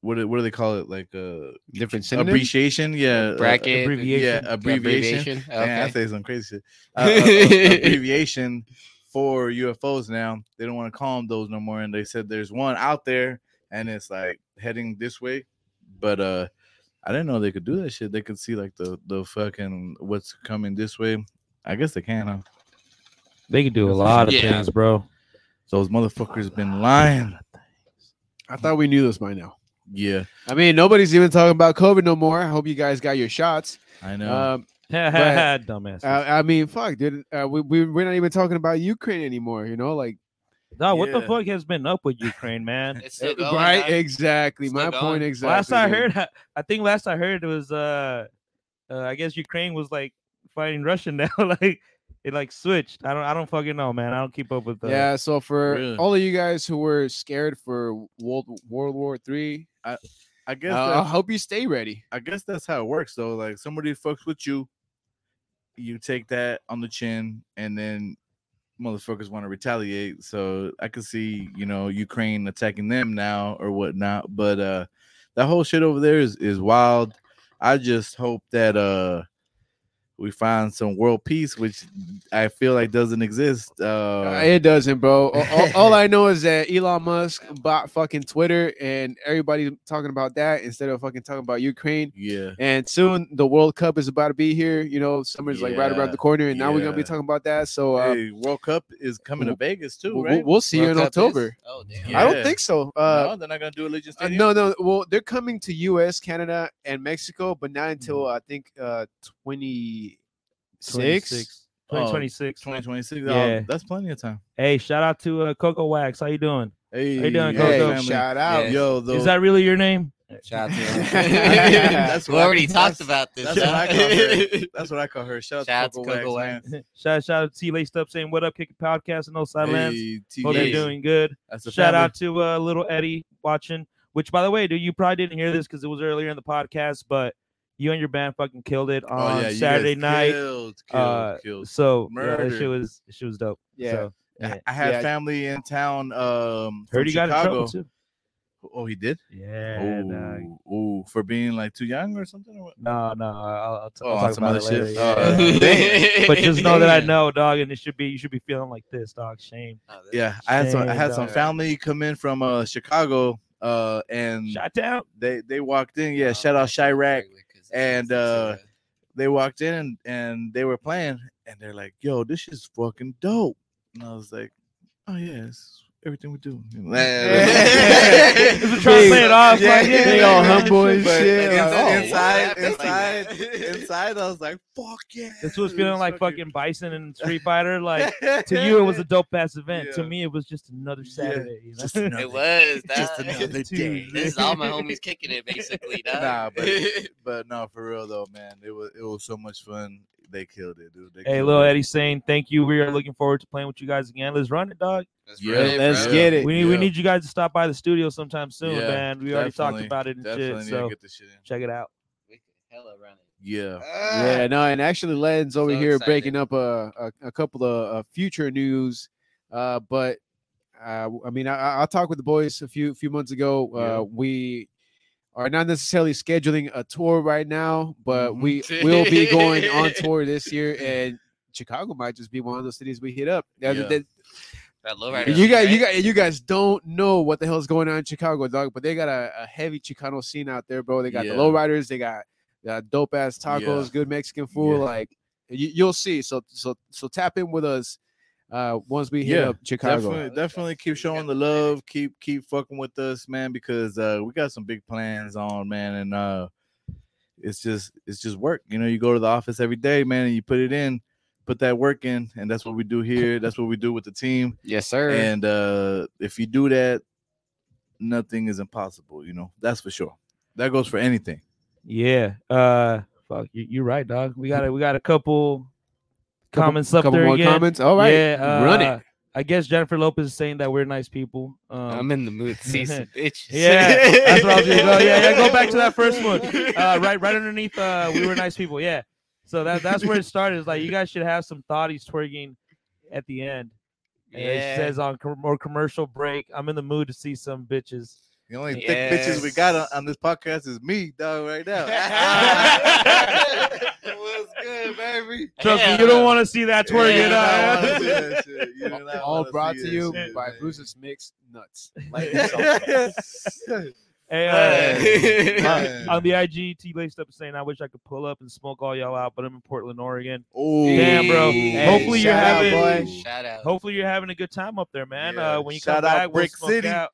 what do, what do they call it like uh Different synonym? abbreviation yeah uh, Bracket, abbreviation. yeah abbreviation. Okay. Man, I say some crazy shit. Uh, uh, uh, abbreviation for UFOs now. They don't want to call them those no more. And they said there's one out there and it's like heading this way. But uh I didn't know they could do that shit. They could see like the the fucking what's coming this way. I guess they can, huh? They could do a lot of Yeah. things, bro. Those motherfuckers been lying. I thought we knew this by now. Yeah, I mean, nobody's even talking about COVID no more. I hope you guys got your shots. I know. Um, Dumbass. I, I mean, fuck, dude. Uh, we, we we're not even talking about Ukraine anymore. You know, like Dog, what the fuck has been up with Ukraine, man? It's still uh, going, right? dog. Exactly. Still My going. point exactly. last I heard, I think last I heard it was uh, uh I guess Ukraine was like fighting Russia now, like it like switched. I don't I don't fucking know, man. I don't keep up with the Yeah. So for Really? all of you guys who were scared for World World War Three, I I guess uh, I hope you stay ready. I guess that's how it works though. Like somebody fucks with you, you take that on the chin, and then motherfuckers want to retaliate. So I could see, you know, Ukraine attacking them now or whatnot. But uh that whole shit over there is is wild. I just hope that uh we find some world peace, which I feel like doesn't exist. Uh, it doesn't, bro. All, all- all I know is that Elon Musk bought fucking Twitter, and everybody talking about that instead of fucking talking about Ukraine. yeah, And soon the World Cup is about to be here. You know, summer's like right around the corner, and now we're gonna be talking about that. So uh, hey, World Cup is coming to Vegas too, we'll, right? we'll see you in World Cup is- October. Oh damn. I don't think so. Uh, no, they're not gonna do Allegiant Uh, Stadium. no, no. Well, they're coming to U.S., Canada, and Mexico, but not until I think uh 26. 26. Oh, 2026. 2026. Yeah. Oh, that's plenty of time. Hey, shout out to uh, Coco Wax. How you doing? Hey, you doing, Coco? Hey, shout out. Yeah. Yo, though, Is that really your name? Shout out to That's we what I- already talked that's- about this. That's what I huh? call her. That's what I call her. Shout, Shout out out to to Coco Coco Wax, Wax. shout shout out to T Laced Up saying what up, kicking podcast and no silence. Hey, T Hope you're doing good. That's a Shout family. out to uh, little Eddie watching. Which, by the way, dude, you probably didn't hear this because it was earlier in the podcast, but you and your band fucking killed it Oh, on yeah, Saturday night. Killed, killed, uh, killed. So yeah, that Murder. shit was shit was dope. Yeah. So, I- yeah. I had Yeah. family in town. Um, Heard from he got in trouble too. Oh, he did. Yeah. dog. Oh, ooh, for being like too young or something. Or what? No, no, I'll, I'll, t- Oh, I'll talk some about other it later. shit? yeah, Oh, but just know that I know, dog, and it should be you should be feeling like this, dog. Shame. Oh, that's- Yeah, I had some. I Shame, had some family come in from uh Chicago. Uh, and Shot down. they they walked in. Yeah, Oh, shout out that's Chiraq. regular, 'cause it's- And, uh, They walked in and, and they were playing, and they're like, "Yo, this is fucking dope." And I was like, "Oh yeah, it's everything we do." This is trying to play it off, like, yeah, They all humble and But shit. inside- like, oh, inside, inside, Like- inside, I was like, "Fuck yeah!" This was it feeling like fucking- fucking Bison and Street Fighter. Like to you, it was a dope ass event. To me, it was just another Saturday. You know? just another- It was just dog. another day. This is all my homies kicking it, basically. Dog. Nah, but but no, for real though, man, it was it was so much fun. They killed it, dude. They hey, little. Eddie saying thank you. We are looking forward to playing with you guys again. Let's run it, dog. Let's Yeah, run it, let's bro. get it. We need we need you guys to stop by the studio sometime soon, Yeah, man. We already talked about it and Definitely shit. need to So get this shit in. check it out. We could hella run it. Yeah, Yeah, no, and actually, Len's over So here excited. breaking up a, a, a couple of uh, future news. Uh, but uh, I mean, I, I- I'll with the boys a few few months ago. Uh, Yeah. We are not necessarily scheduling a tour right now, but Mhm. we will be going on tour this year, and Chicago might just be one of those cities we hit up. Yeah. that- That low and rider. you guys, you guys, you guys don't know what the hell's going on in Chicago, dog. But they got a, a heavy Chicano scene out there, bro. They got Yeah. the lowriders, they got uh, dope ass tacos, Yeah. good Mexican food. Like you, you'll see. So, so, so tap in with us uh once we hit Yeah, up Chicago. definitely, definitely keep showing the love. Keep keep fucking with us, man, because uh we got some big plans on, man, and uh it's just it's just work. You know, you go to the office every day, man, and you put it in, put that work in, and that's what we do here. That's what we do with the team. Yes, sir. And uh if you do that, nothing is impossible. You know, that's for sure. That goes for anything. Yeah. Uh fuck, you, you're right, dog. We got a, we got a couple Couple- comments up couple there more again. comments. All right, Yeah, run uh, it. I guess Jennifer Lopez is saying that we're nice people. Um, I'm in the mood to see some bitches. yeah, that's what I was gonna go. Yeah, yeah, go back to that first one. Uh, right, right underneath. Uh, we were nice people. Yeah. So that that's where it started. It's like you guys should have some thoughties twerking at the end. And it says on com- more commercial break. I'm in the mood to see some bitches. The only thick bitches we got on, on this podcast is me, dog, right now. What's good, baby? Trust me, you don't want to see that twerking. Yeah, I don't wanna see that shit. You do not All brought to you shit, by man. Bruce's Mixed Nuts. Hey, uh, Hey. on- on the IG, T laced up saying, "I wish I could pull up and smoke all y'all out, but I'm in Portland, Oregon. Ooh. Damn, bro. Hey, Hopefully you're shout out, having- boy. Shout out. Hopefully you're having a good time up there, man. Yeah. Uh, when you Shout come out back, we'll smoke City. out.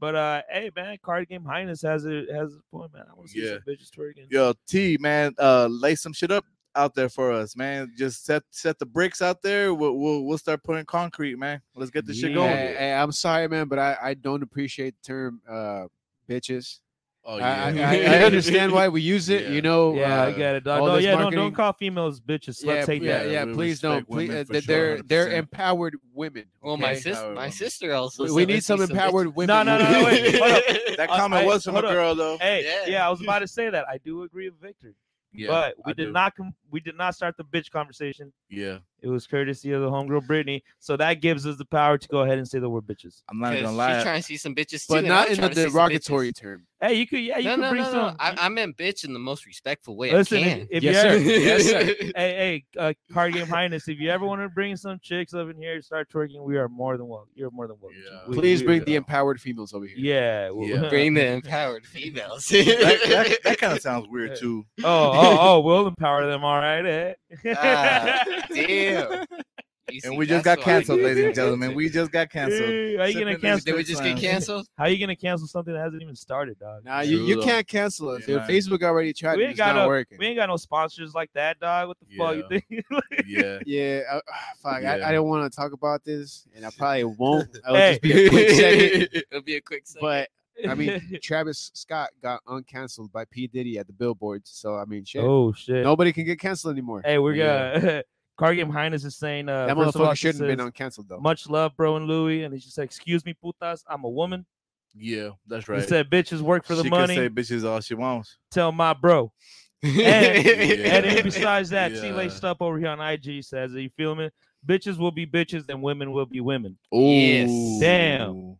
But uh, hey, man, Card Game Highness has it has a point, man. I want to see Yeah. some bitches twerking. Yo, T, man, uh, lay some shit up out there for us, man. Just set set the bricks out there. We'll we'll, we'll start putting concrete, man. Let's get this shit going. Hey, hey, I'm sorry, man, but I, I don't appreciate the term uh bitches. Oh I, I, I I understand why we use it. Yeah. You know, Yeah, I uh, get it, dog. all No, this yeah, don't, marketing- don't call females bitches. Let's take yeah, that. yeah. We Please don't. respect Please, women uh, for th- sure, they're they're 100%. empowered women. Well, my okay? sis, Power my women. sister also. We, said we let's need some see bitches. empowered women. No, no, no, no, wait, hold up. That I- comment I- was from a hold up. girl though. Hey, Yeah. yeah. I was about to say that. I do agree with Victor, Yeah, but we I did do. not com- we did not start the bitch conversation. Yeah, It was courtesy of the homegirl Brittany, so that gives us the power to go ahead and say the word bitches. I'm not 'Cause gonna lie. She's trying to see some bitches too. but not in trying the to see some derogatory term. Hey, you could yeah, you No, could no, bring no, some. no. I, I meant bitch in the most respectful way Listen, I can. if Yes, you sir. ever, Yes, sir. hey, hey, uh, card game highness. If you ever want to bring some chicks up in here to start twerking, we are more than welcome. You're more than welcome. Yeah. We- Please we- bring the empowered females over here. Yeah, w- Yeah. Bring the empowered females. that, that, that kind of sounds weird too. oh, oh, oh, we'll empower them. All right, eh? Ah, damn. You And see, we just got canceled, ladies and gentlemen. We just got canceled. Hey, How you gonna cancel? Did we just get canceled? How are you gonna cancel something that hasn't even started, dog? Nah, you, you can't cancel us. Yeah, dude. Facebook already tried. We ain't it's got not no- working. We ain't got no sponsors like that, dog. What the fuck you think? Yeah. Yeah, uh, fuck. I, Yeah. I don't want to talk about this, and I probably won't. I'll Hey. just be a quick second. It'll be a quick second. But I mean, Travis Scott got uncanceled by P Diddy at the billboards. So I mean, shit, oh shit. nobody can get canceled anymore. Hey, we're Yeah. gonna. Card Game Highness is saying, uh, that first of all, motherfucker shouldn't have been says, uncanceled though. Much love, bro, and Louis, and he just said, "Excuse me, putas, I'm a woman." Yeah, that's right. He said, "Bitches work for the she money." can say bitches all she wants. Tell my bro. And, Yeah. and besides that, T Yeah. laced up over here on IG says, "Are you feel me? Bitches will be bitches, and women will be women." Yes. Damn.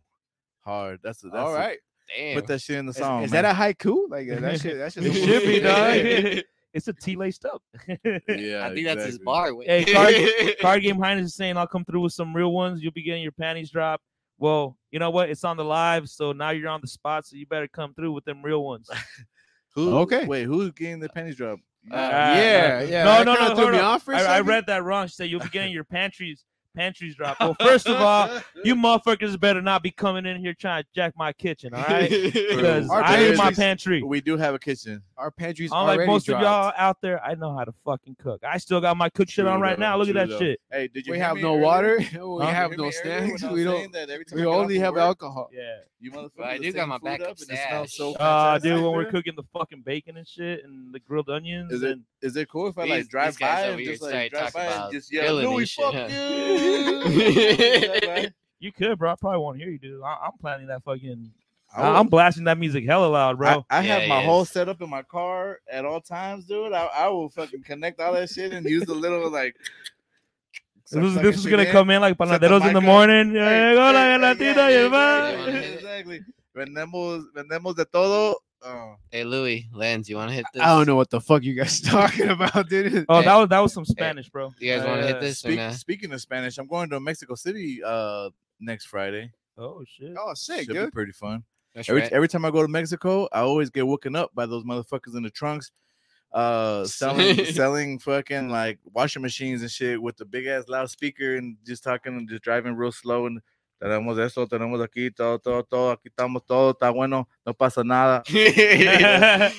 Hard. That's, a, that's All a- Damn. put that shit in the song. is that man. a haiku? Like that shit? That shit should be, dog. it's a T laced up. Yeah, I think that's his bar. Wait. Hey, card, card game Highness is saying I'll come through with some real ones. You'll be getting your panties dropped. Well, you know what? It's on the live, so now you're on the spot, so you better come through with them real ones. Who, Okay. Wait, who's getting the panties dropped? Uh, yeah, yeah. No, that no, no, threw me off for a I, I second. read that wrong. She said you'll be getting your pantries pantries drop. Well, first of all, you motherfuckers better not be coming in here trying to jack my kitchen, all right? Because Our I need my pantries- pantry. we do have a kitchen. Our pantries Unlike already most dropped. of y'all out there, I know how to fucking cook. I still got my cook shit True on right though, now. Look at true that though. shit. Hey, did you We hear have me no earlier? water. We Huh? have no hear snacks. We don't. that every time We I only have work, alcohol. Yeah. You motherfuckers But I are do got my food backup up and it smells so stash. Uh, dude, when we're cooking the fucking bacon and shit and the grilled onions Is it- and Is it cool if I like drive by and just started like drive by and just yell, grilling Louis, shit, fuck huh? you? Is that right? you could, bro. I probably won't hear you, dude. I- I'm planning that fucking. I I- will- I'm blasting that music hella loud, bro. I, I Yeah, have my he whole setup in my car at all times, dude. I, I will fucking connect all that shit and use the little like. this is this that is shit gonna in. come in like set panaderos in the morning. Hey, Yeah, go la hey, hey, latita, yeah, yeah, yeah, va. You wanna hit yeah, it? Exactly. Vendemos, vendemos de todo. Oh, Hey Louis, Lens, you want to hit this? I don't know what the fuck you guys talking about, dude. Oh, Hey. that was that was some Spanish, bro. You guys want to Uh, hit this speak, not? speaking of Spanish, I'm going to Mexico City uh next Friday. Oh shit. Oh, sick, Should be pretty fun. That's Every, right. every time I go to Mexico, I always get woken up by those motherfuckers in the trunks, uh, selling selling fucking like washing machines and shit with the big ass loudspeaker and just talking and just driving real slow and tenemos eso, tenemos aquí todo, todo, todo, aquí estamos todo, está bueno, no pasa nada. hey,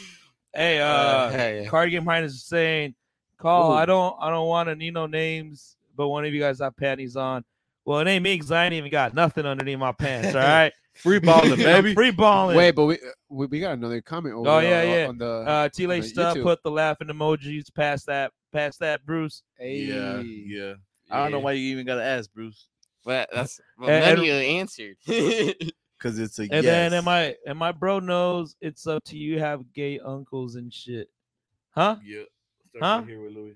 uh, Uh, hey, Card Game Highness is saying, "Call. I don't. I don't want to need no names, but one of you guys have panties on. Well, it ain't me because I ain't even got nothing underneath my pants. All right, Free balling, baby. free balling. Wait, but we, we we got another comment over Oh, yeah, on- yeah. on the uh, T. Lay stuff. YouTube. Put the laughing emojis past that. Past that, Bruce. Yeah, Hey. yeah. I don't know Yeah. why you even gotta ask, Bruce, But that's well, And- none and- of you answered. because it's a And yes. then and my and my bro knows it's up to you. Have gay uncles and shit, huh? yeah. Start Huh? right here with Louis.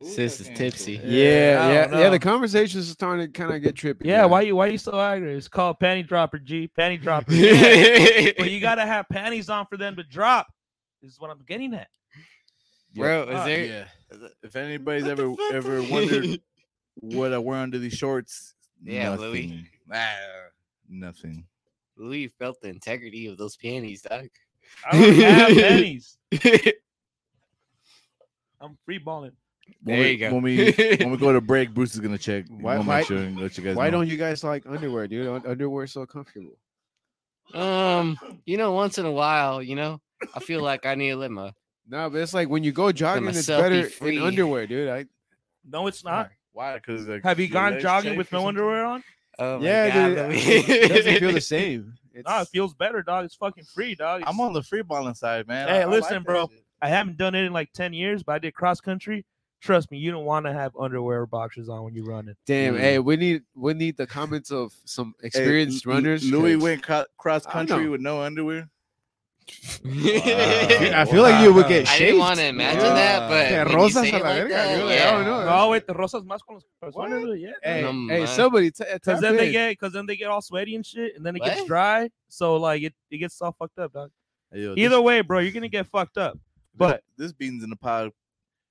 Who's Sis that is came tipsy. from? Yeah, Yeah, yeah, yeah. The conversation is starting to kind of get trippy. Yeah, man. why you why you so angry? It's called panty dropper, G. Panty dropper. Yeah. but you gotta have panties on for them to drop. This is what I'm getting at. Bro, is Uh, there? Yeah. If anybody's ever ever wondered what I wear under these shorts, Yeah, nothing. Louis. Ah, nothing. Louis felt the integrity of those panties, dog. I don't have panties. I'm free balling. When There we, you go. When we when we go to break, Bruce is gonna check. Why- We'll why- make sure let you guys Why don't you guys like underwear, dude? Un- Underwear's so comfortable. um, you know, once in a while, you know, I feel like I need to let my No, but it's like when you go jogging, it's myself be better in underwear, dude. I No, it's not. Why? Because like, Have you gone jogging with no underwear on? oh yeah, God, dude, it doesn't feel the same. It's, No, it feels better, dog. It's fucking free, dog. I'm on the free balling side, man. Hey, I- I listen, like bro. shit. I haven't done it in like 10 years, but I did cross country. Trust me, you don't want to have underwear or boxers on when you're running. damn. Mm. Hey, we need we need the comments of some Hey, experienced L- runners. Louis 'cause went co- cross country with no underwear. I feel like you would get I didn't want to imagine that, but Te when you rozas say a it la like verga, that, dude. I yeah. don't know. No, wait, the rosas más con los personas, dude, yeah. Hey, No, hey, man. somebody t- Because tap then they get, because then they get all sweaty and shit, and then it gets What? dry. So like it, it gets all fucked up, dog. Hey, yo, Either this, way, bro, you're gonna get fucked up. But this beans in the pod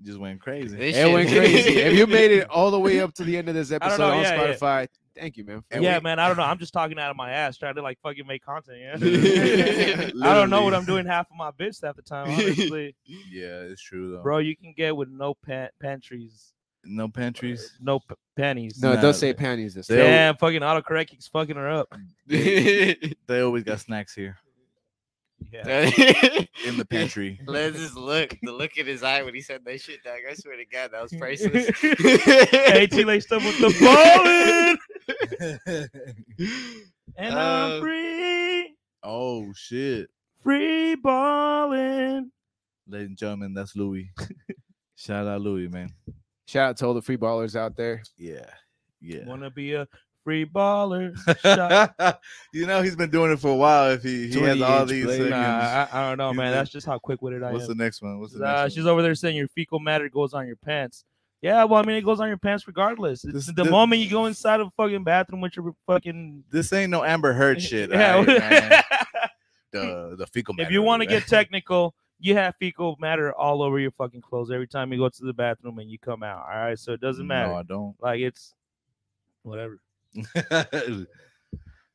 just went crazy. This It shit- went crazy. if you made it all the way up to the end of this episode know, on yeah, yeah. Spotify, thank you, man. And yeah, we- man, I don't know. I'm just talking out of my ass, trying to like fucking make content. Yeah. I don't know what I'm doing half of my bits half the time, honestly. Yeah, it's true though. bro, you can get with no pan- pantries, No pantries. Uh, no p- panties. No, it Nah, does say panties this they time. al- Damn, fucking autocorrect keeps fucking her up. They always got snacks here Yeah. in the pantry. Let's just look. The look in his eye when he said that shit, dog. I swear to God, that was priceless. hey, T laced stuff with the ballin', and Uh, I'm free. Oh shit, Free balling. ladies and gentlemen, that's Louis. Shout out Louis, man. Shout out to all the free ballers out there. Yeah, yeah. Wanna be a free baller? You know he's been doing it for a while. If he he has all these blade. Nah, I, I don't know, He's man. the- That's just how quick witted I What's am. the next one? What's the Uh, next she's over there saying your fecal matter goes on your pants. Yeah, well, I mean, it goes on your pants regardless. It's This- the this- moment you go inside of a fucking bathroom with your fucking This ain't no Amber Heard shit. Yeah. alright, man. the the fecal. if you want to get technical, you have fecal matter all over your fucking clothes every time you go to the bathroom and you come out. All right, so it doesn't matter. No, I don't. Like it's whatever.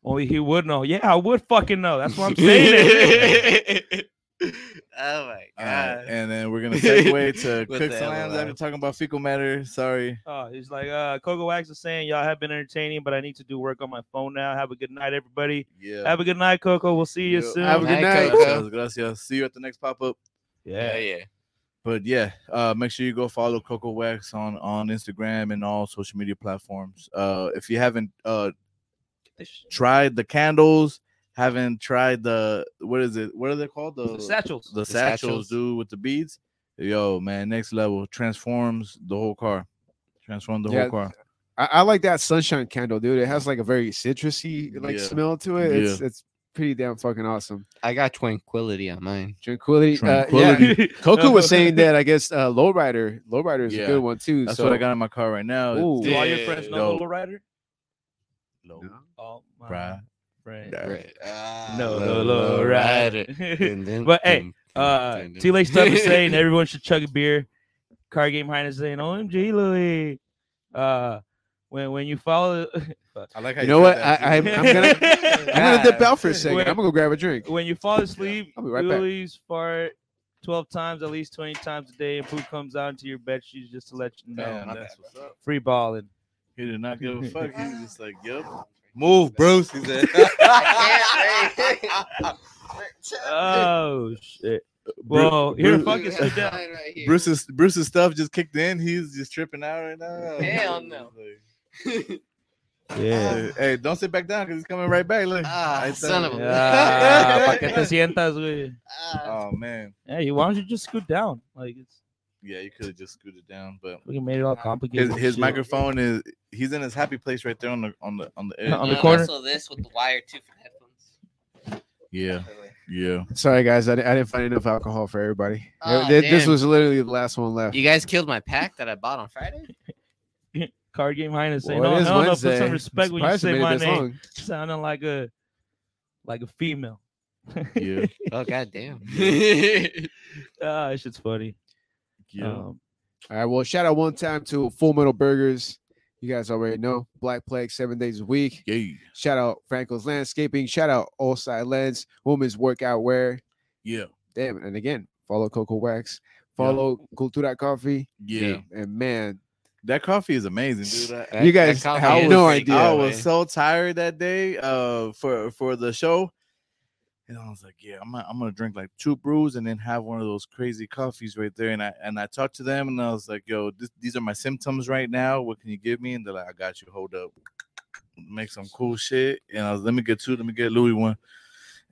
Only he would know. Yeah, I would fucking know. That's what I'm saying. oh my All right, god. and then we're gonna segue to With Cook the Slams after LOL. talking about fecal matter. Sorry. oh, he's like, uh, Coco Wax is saying, y'all have been entertaining, but I need to do work on my phone now. Have a good night, everybody. Yeah. Have a good night, Coco. We'll see you Yeah. soon. Have a good Night, night. Coco. Gracias, gracias. See you at the next pop up. Yeah, yeah. yeah. But yeah, uh, make sure you go follow Coco Wax on on Instagram and all social media platforms. Uh, if you haven't uh tried the candles, haven't tried the what is it? What are they called? The The satchels. the The satchels, satchels. dude, with the beads. Yo, man, next level transforms the whole car. Transform the Yeah, whole car. I, I like that sunshine candle, dude. It has like a very citrusy like Yeah. smell to it. It's it's pretty damn fucking awesome. I got tranquility on mine. Tranquility. Uh, yeah. Tranquility. Coco was saying that I guess uh, Lowrider, Lowrider is Yeah. a good one too. That's so what I got in my car right now. Ooh. Do all your friends know Yo. Little Rider? Low No. Oh my Right. friend. Right. Ah, No, low, Low low Rider. Dun, dun, But, hey, Uh, dun, dun. T Lake stuff is saying everyone should chug a beer. Car game Highness saying, OMG Louis. Uh when when you follow. I like how You know what? that, I- too. I'm gonna- I'm gonna dip out for a second. Wait. I'm gonna go grab a drink. when you fall asleep, I'll be right back. Louis fart 12 times, at least 20 times a day, and poop comes out into your bed sheets just to let you know. Man, that's what's up. Free balling. He did not give a fuck. He was just like, "Yep, move, Bruce." He said, Oh shit. Well, here Bruce- fucking sit down. Bruce's Bruce's stuff just kicked in. He's just tripping out right now. Hell no. Yeah. Hey, don't sit back down because he's coming right back. Look, Ah, I son of a- Ah, pa' que te sientas, güey. Oh man, Hey, why don't you just scoot down? Like it's yeah, you could have just scooted down, but we made it all complicated. his his microphone is he's in his happy place right there on the on the on the edge. On the And corner? Also, this with the wire too for headphones. Yeah, yeah. Sorry guys, I, I didn't find enough alcohol for everybody. Aw, Th- this damn. was literally the last one left. You guys killed my pack that I bought on Friday. Card game highness saying, Well, no, no, no, put some respect when you say my name. long. Sounding like a like a female. Yeah, Oh god damn. Ah, that shit's funny. yeah. Um, All right. Well, shout out one time to Full Metal Burgers. You guys already know Black Plague seven days a week. yeah, Shout out Franco's Landscaping. Shout out Oside Lens, Women's Workout Wear. yeah, Damn. And again, follow Coco Wax. Follow Yeah. Follow Cultura Coffee. yeah. And man, That coffee is amazing, dude. I- You guys coffee have is no idea, good, I man. was so tired that day uh for for the show. And I was like, yeah, I'm gonna, I'm gonna drink like two brews and then have one of those crazy coffees right there. And I and I talked to them and I was like, yo, this, these are my symptoms right now. What can you give me? And they're like, I got you. Hold up, make some cool shit. And I was, let me get two. Let me get Louis one.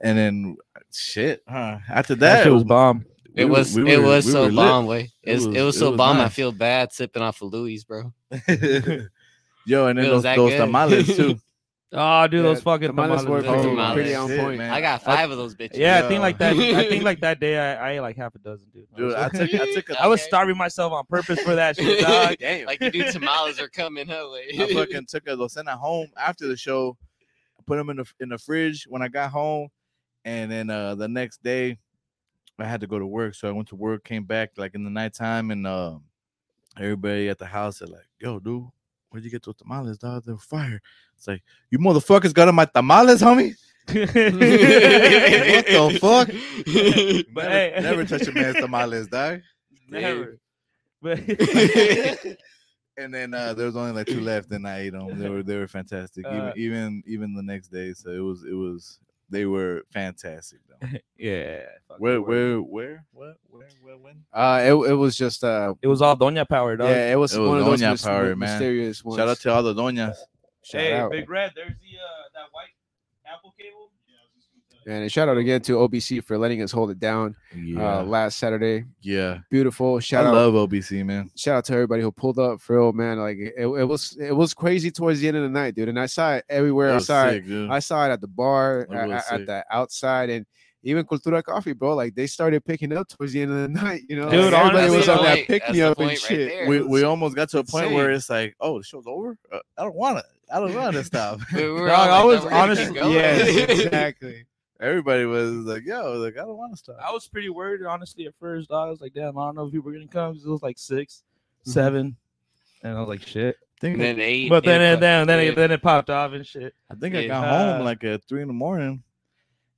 And then shit, huh? After that that, shit was bomb. It we were- was it was we so bomb, way. It It, was- it was it so was bomb. I feel bad sipping off of Louis, bro. Yo, and then those, those good. tamales too. Oh, dude, Yeah, those fucking tamales were tamales. pretty- tamales. pretty on Shit, point. man. I got five of those bitches. Yeah, I think like that. I think like that day, I, I ate like half a dozen, dude. I Dude, I took I took a I was starving myself on purpose for that shit, dog. Damn. Like you do tamales are coming, huh? Way. I fucking took a docena home after the show. Put them in the in the fridge when I got home, and then uh the next day I had to go to work, so I went to work, came back like in the nighttime, and uh, everybody at the house said like, "Yo, dude, where'd you get those tamales, dog? They're fire." It's like you motherfuckers got on my tamales, homie. what the fuck? But never, hey- never touch a man's tamales, dog. Never. But and then uh, there was only like two left, and I ate them. They were they were fantastic. Even Uh, even even the next day, so it was it was they were fantastic. Though. yeah, fuck Where where where what where where when? uh, it, it was just uh, it was all Doña power, dog. yeah, it was, It was one of those Doña mys- Power, my- man. mysterious ones. Shout out to all the doñas. Shout hey, out. Big Red, there's the uh that white Apple cable. And a shout out again to OBC for letting us hold it down Yeah, uh, last Saturday. yeah. Beautiful. Shout I out love OBC, man. shout out to everybody who pulled up for real, man. Like it, it was it was crazy towards the end of the night, dude. And I saw it everywhere. I was saw it. sick, dude. I saw it at the bar, at, at- at the outside, and even Cultura Coffee, bro. Like they started picking up towards the end of the night. You know, Dude, Like, everybody honestly, was on that pick me up and point right shit. we we almost got to a point where it's like, oh, the show's over. Uh, I don't want it. I don't want to stop. We were Dog, all I was "No, we're gonna honest- keep going." Yes, exactly. Everybody was like, yo, like I don't want to stop. I was pretty worried, honestly, at first. Dog. I was like, damn, I don't know if people were gonna come. 'cause It was like 6 Mhm. seven, and I was like, shit. think And then eight. But then, eight and then, then, o'clock. it, then it popped off and shit. I think I got Uh, home like at three in the morning,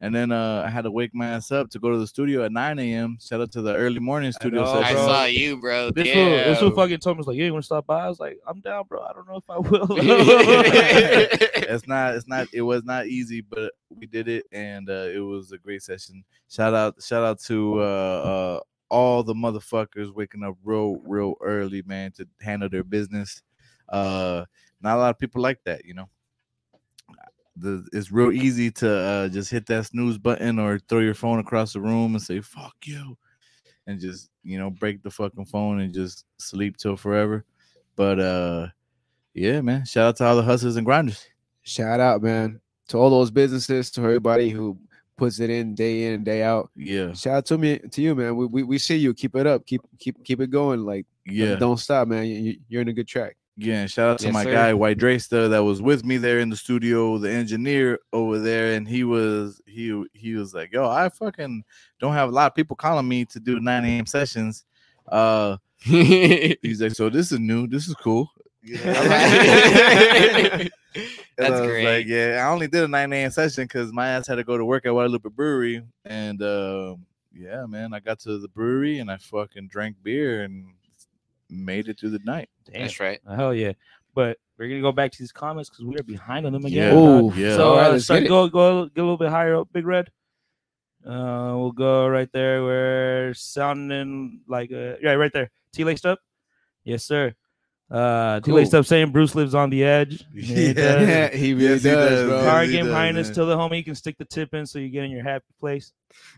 and then uh, I had to wake my ass up to go to the studio at nine a.m. Shout out to the early morning studio know, I session. bro. saw you, bro. This fool, this fool fucking told me, was like, yeah, you want to stop by? I was like, I'm down, bro. I don't know if I will. it's not, it's not, it was not easy, but we did it, and uh, it was a great session. Shout out, shout out to uh, uh, all the motherfuckers waking up real, real early, man, to handle their business. Uh, not a lot of people like that, you know. The, it's real easy to uh, just hit that snooze button or throw your phone across the room and say "fuck you," and just you know break the fucking phone and just sleep till forever. But uh, yeah, man, shout out to all the hustlers and grinders. Shout out, man, to all those businesses, to everybody who puts it in day in and day out. Yeah, Shout out to me, to you, man. We, we, we see you. Keep it up. Keep keep keep it going. Like yeah, don't stop, man. You, you- you're in a good track. Yeah. And shout out to Yes, my sir. guy White Drayster that was with me there in the studio, the engineer over there, and he was he he was like, "Yo, I fucking don't have a lot of people calling me to do 9 a.m. sessions." Uh, he's like, "So this is new. This is cool." You know? And That's great. Like, yeah, I only did a 9 a.m. session because my ass had to go to work at Guadalupe Brewery. And uh, yeah, man, I got to the brewery and I fucking drank beer and made it through the night. Damn. That's right. Hell yeah. But we're gonna go back to these comments because we are behind on them Yeah. again. Ooh. Yeah. So All right, uh, let's start, get it. go go get a little bit higher up, Big Red. Uh, we'll go right there where sounding like uh, yeah, right there. T laced up. Yes, sir. Uh, T laced Cool. up saying Bruce lives on the edge. Yeah, he Yeah. does. Yeah, he really Yes, he does, does. bro. Card game does, highness. man. Tell the homie you can stick the tip in so you get in your happy place.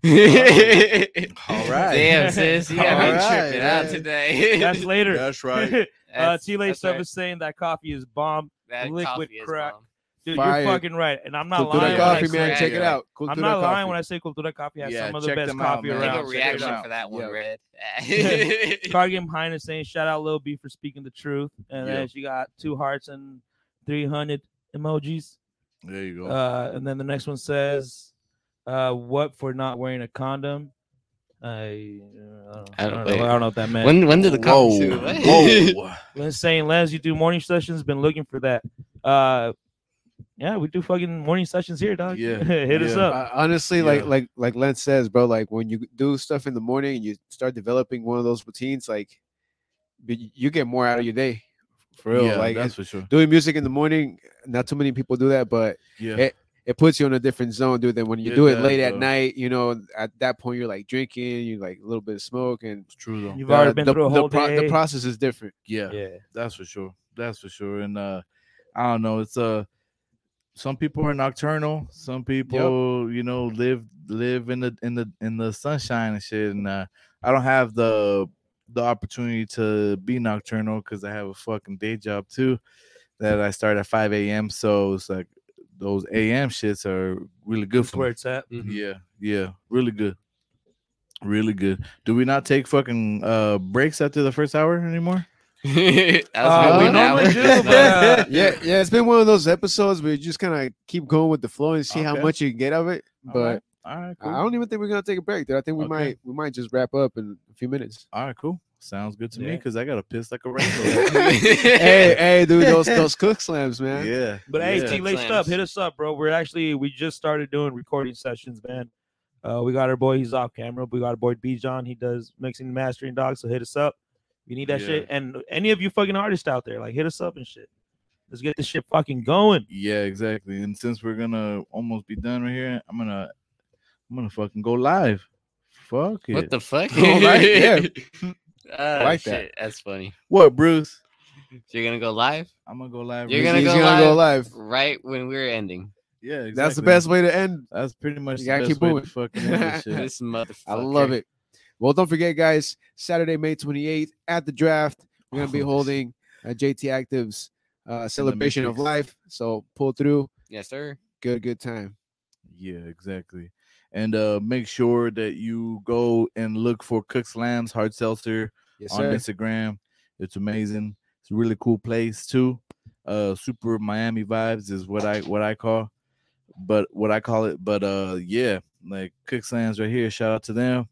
All right. Damn, sis, you got All me right, tripping out today. That's later. That's right. uh, That's- T laced that's up right. is saying that coffee is bomb. That liquid coffee is crack. bomb. Dude, Fire. you're fucking right, and I'm not Cultura lying. Coffee, man. say- Check it Yeah. out. I'm Cultura not lying Coffee. when I say Cultura Coffee has Yeah, some of the best out, coffee man. Make a around. Check it reaction for that one, Yeah. Red. Card game highness saying shout out Lil B for speaking the truth, and Yeah. then she got two hearts and 300 emojis. There you go. Uh, and then the next one says, uh, "What for not wearing a condom?" I, uh, I, don't, I don't- know. I don't know what that meant. when when did the whoa, coffee whoa. Lynn's saying, "Les, you do morning sessions. Been looking for that." Yeah, we do fucking morning sessions here, dog. Yeah, hit us up. Uh, honestly, like Yeah. like like Len says, bro, like when you do stuff in the morning and you start developing one of those routines, like you get more out of your day. For real. yeah, like that's for sure. doing music in the morning, not too many people do that, but Yeah. it- it puts you in a different zone, dude. Than when you It do it does, late at night, you know, at that point you're like drinking, you like a little bit of smoke, and It's true though. You've already uh, been the, through a the whole pro- day. the process is different. Yeah. yeah, That's for sure. That's for sure. And uh I don't know, it's uh some people are nocturnal, some people, you know, live live in the in the in the sunshine and shit. And uh I don't have the the opportunity to be nocturnal because I have a fucking day job too that I start at 5 a.m. So it's like those AM shits are really good that's for where me. it's at. Yeah, yeah, really good. Really good. Do we not take fucking uh breaks after the first hour anymore? that was Uh, we normally do, but, uh, yeah, yeah, it's been one of those episodes where you just kind of keep going with the flow and see how much you can get of it. But right. All right, cool. I don't even think we're gonna take a break, dude. I think we Okay. might we might just wrap up in a few minutes. All right, cool. Sounds good to me because I got to piss like a rainbow. hey, hey, dude, those those cook slams, man. yeah. But hey, yeah. T laced Slams. up, hit us up, bro. We're actually we just started doing recording sessions, man. Uh, we got our boy, he's off camera. We got our boy B John, he does mixing and mastering dogs. So hit us up. If you need that Yeah. shit. And any of you fucking artists out there, like hit us up and shit. Let's get this shit fucking going. Yeah, exactly. And since we're gonna almost be done right here, I'm gonna I'm gonna fucking go live. Fuck it. What the fuck? All right, yeah. Ah, like that. That's funny. what, Bruce? So you're gonna go live I'm gonna go live. You're gonna go gonna go live. right when we're ending. Yeah, exactly. That's the best way to end. That's pretty much You the gotta best keep way to moving. fucking end this shit. This motherfucker. I love it. Well, don't forget, guys, Saturday, May 28th at the draft, we're going to be Oh, holding a JT Actives uh, celebration of life. So pull through. Yes, sir. Good, good time. Yeah, exactly. And uh make sure that you go and look for Cook's Lambs Hard Seltzer Yes, on sir. Instagram. It's amazing. It's a really cool place too. Uh super Miami vibes is what I what I call but what I call it. But uh yeah, like Cook's Lambs right here. Shout out to them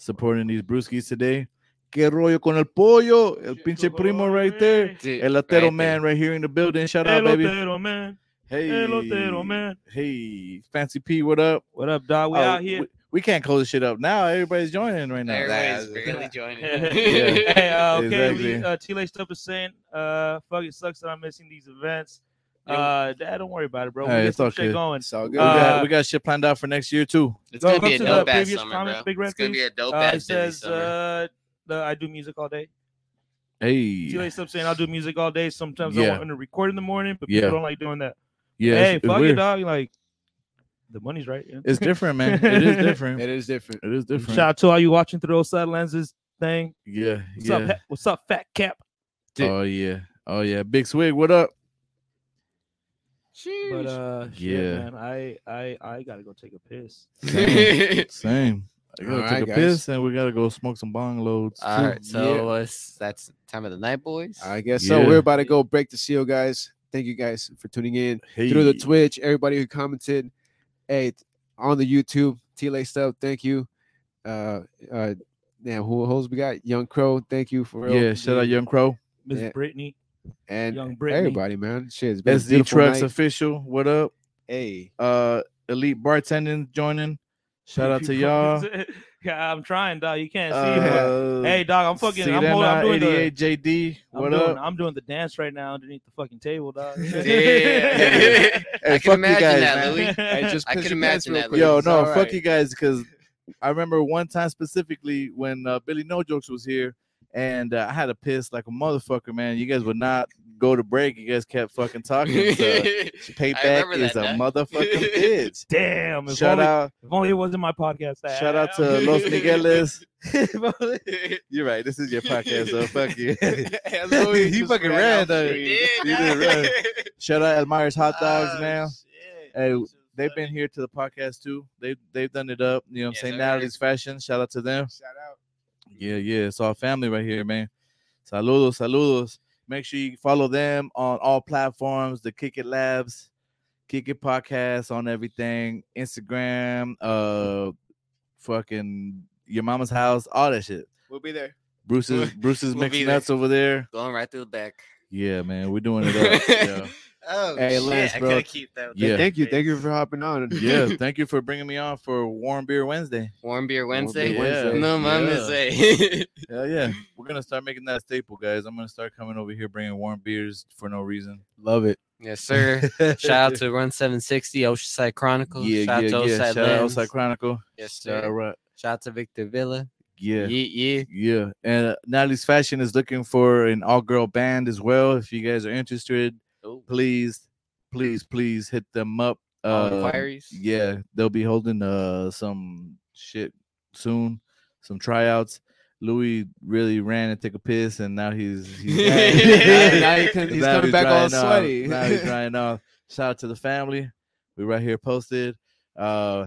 supporting these brewskis today. Que rollo con el pollo, el pinche primo right there. Dude, El right Latero there. man right here in the building. Shout out, baby. Elotero, man. Hey, Elotero, man. hey, Fancy P, what up? What up, dog? We Oh, out here. We, we can't close this shit up now. Everybody's joining right now. Everybody's Nah, barely joining. hey, uh, okay, Exactly. we, uh, T-Lay stuff is saying, uh, fuck, it sucks that I'm missing these events. Yeah. Uh, Dad, don't worry about it, bro. We Hey, get it's some okay. shit going. It's all good. we, got, Uh, we got shit planned out for next year too. It's Go- gonna be a to the dope ass previous summer, comment, bro. Big Red, it's gonna be a dope Uh, ass it busy says, summer. uh, the, I do music all day. Hey, T-Lay stuff saying I'll do music all day. Sometimes I Yeah. want to record in the morning, but Yeah. people don't like doing that. yeah, hey, it's, it's fuck it, weird. dog. Like, the money's right. yeah. It's different, man. It is different. It is different. It is different. Shout out to all you watching through those side lenses thing. yeah, What's yeah. up? Pat- What's up, Fat Cap? Oh yeah, oh yeah. Big Swig, what up? But uh, shit, Yeah. man, I I I gotta go take a piss. Same. I gotta All take right, a guys. piss and we gotta go smoke some bong loads. All too. right, so it's that's time of the night, boys. I guess so. We're about to go break the seal, guys. Thank you guys for tuning in through the Twitch. Everybody who commented, hey, on the YouTube, T-Lay stuff. Thank you. Uh, uh, now who else we got? Young Crow. Thank you for real. Yeah, shout out Young Crow. Miss Yeah. Brittany, and Young Brittany. everybody, man. Shit, it's been a SD beautiful Trucks night. official. What up? Hey, Uh Elite Bartending joining. Shout out to y'all. yeah, I'm trying, dog. You can't see, but Uh, hey, dog, I'm fucking. I'm, holding, I'm doing the. 88 JD. I'm What doing, up? I'm doing the dance right now underneath the fucking table, dog. Yeah. Hey, I fuck can imagine guys, that, man. Louis. hey, just I can imagine that, quick. Yo, It's no, all fuck right. you guys, because I remember one time specifically when uh, Billy No Jokes was here, and uh, I had to piss like a motherfucker, man. You guys would not go to break. You guys kept fucking talking. So payback remember is a now. motherfucking bitch. Damn. If Shout only, out, If only it wasn't my podcast. shout out to Los Migueles. You're right. This is your podcast, so fuck you. He fucking ran ran off the though. street. He did run. Shout out Elmire's Hot Dogs, Oh, man. shit. Hey, They've been here to the podcast too. They they've done it up. You know what I'm Yes, saying? sir. Natalie's Fashion. Shout out to them. Shout out. Yeah, yeah. It's our family right here, man. Saludos, saludos. Make sure you follow them on all platforms, the Kick It Labs, Kick It Podcast on everything, Instagram, uh fucking your mama's house, all that shit. We'll be there. Bruce's Bruce's We'll mixed be there. nuts over there. Going right through the back. Yeah, man. We're doing it up. yeah. Oh, Hey, shit. Lance, bro. gotta keep that. Yeah. that Thank you. Thank you for hopping on. yeah. Thank you for bringing me on for Warm Beer Wednesday. Warm beer Warm Wednesday. Beer Wednesday. No, mom Yeah. say. Hell yeah. We're gonna start making that staple, guys. I'm gonna start coming over here bringing warm beers for no reason. Love it. yes, sir. Shout out to Run 760, Oceanside Chronicles. yeah, Shout yeah, out to yeah. Oceanside Shout out Lens. Outside Chronicle. Yes, Shout out, sir. right. Shout out to Victor Villa. Yeah, Yeah, yeah. yeah. And uh, Natalie's Fashion is looking for an all-girl band as well. If you guys are interested, Oh, please, please, please hit them up. Uh, inquiries. yeah, they'll be holding uh some shit soon, some tryouts. Louis really ran and took a piss, and now he's he's, Yeah, now he can- he's now coming back all off. sweaty. Now he's drying off. Shout out to the family. We right here posted. Uh,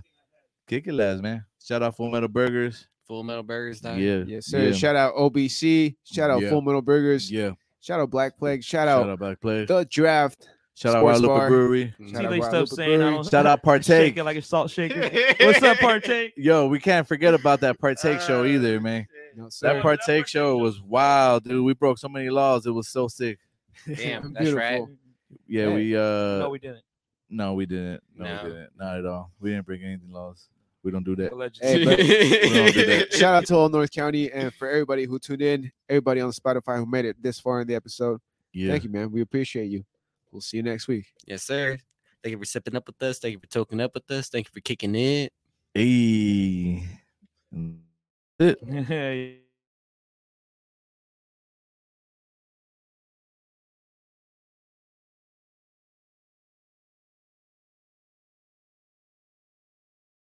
kick it, lads, man. Shout out Full Metal Burgers. Full Metal Burgers. Yeah, Yes, sir. Yeah, Shout out OBC. Shout out Yeah. Full Metal Burgers. yeah. Shout out Black Plague. Shout, Shout out out Black Plague. the draft. Shout out Sports Guadalupe Brewery. Shout See out they stuff saying I Brewery. don't Shout out shake Partake. it like a salt shaker. What's up, Partake? Yo, we can't forget about that Partake show Ah, either, man. No. That Partake show was wild, dude. We broke so many laws. It was so sick. Damn, that's right. Beautiful. Yeah, we uh no, we didn't. no, we didn't. No, No. we didn't. Not at all. We didn't break anything laws. We don't do that. Hey, but- don't do that. Shout out to all North County and for everybody who tuned in, everybody on Spotify who made it this far in the episode. Yeah. Thank you, man. We appreciate you. We'll see you next week. yes, sir. Thank you for sipping up with us. Thank you for toking up with us. Thank you for kicking it. Hey. Yeah.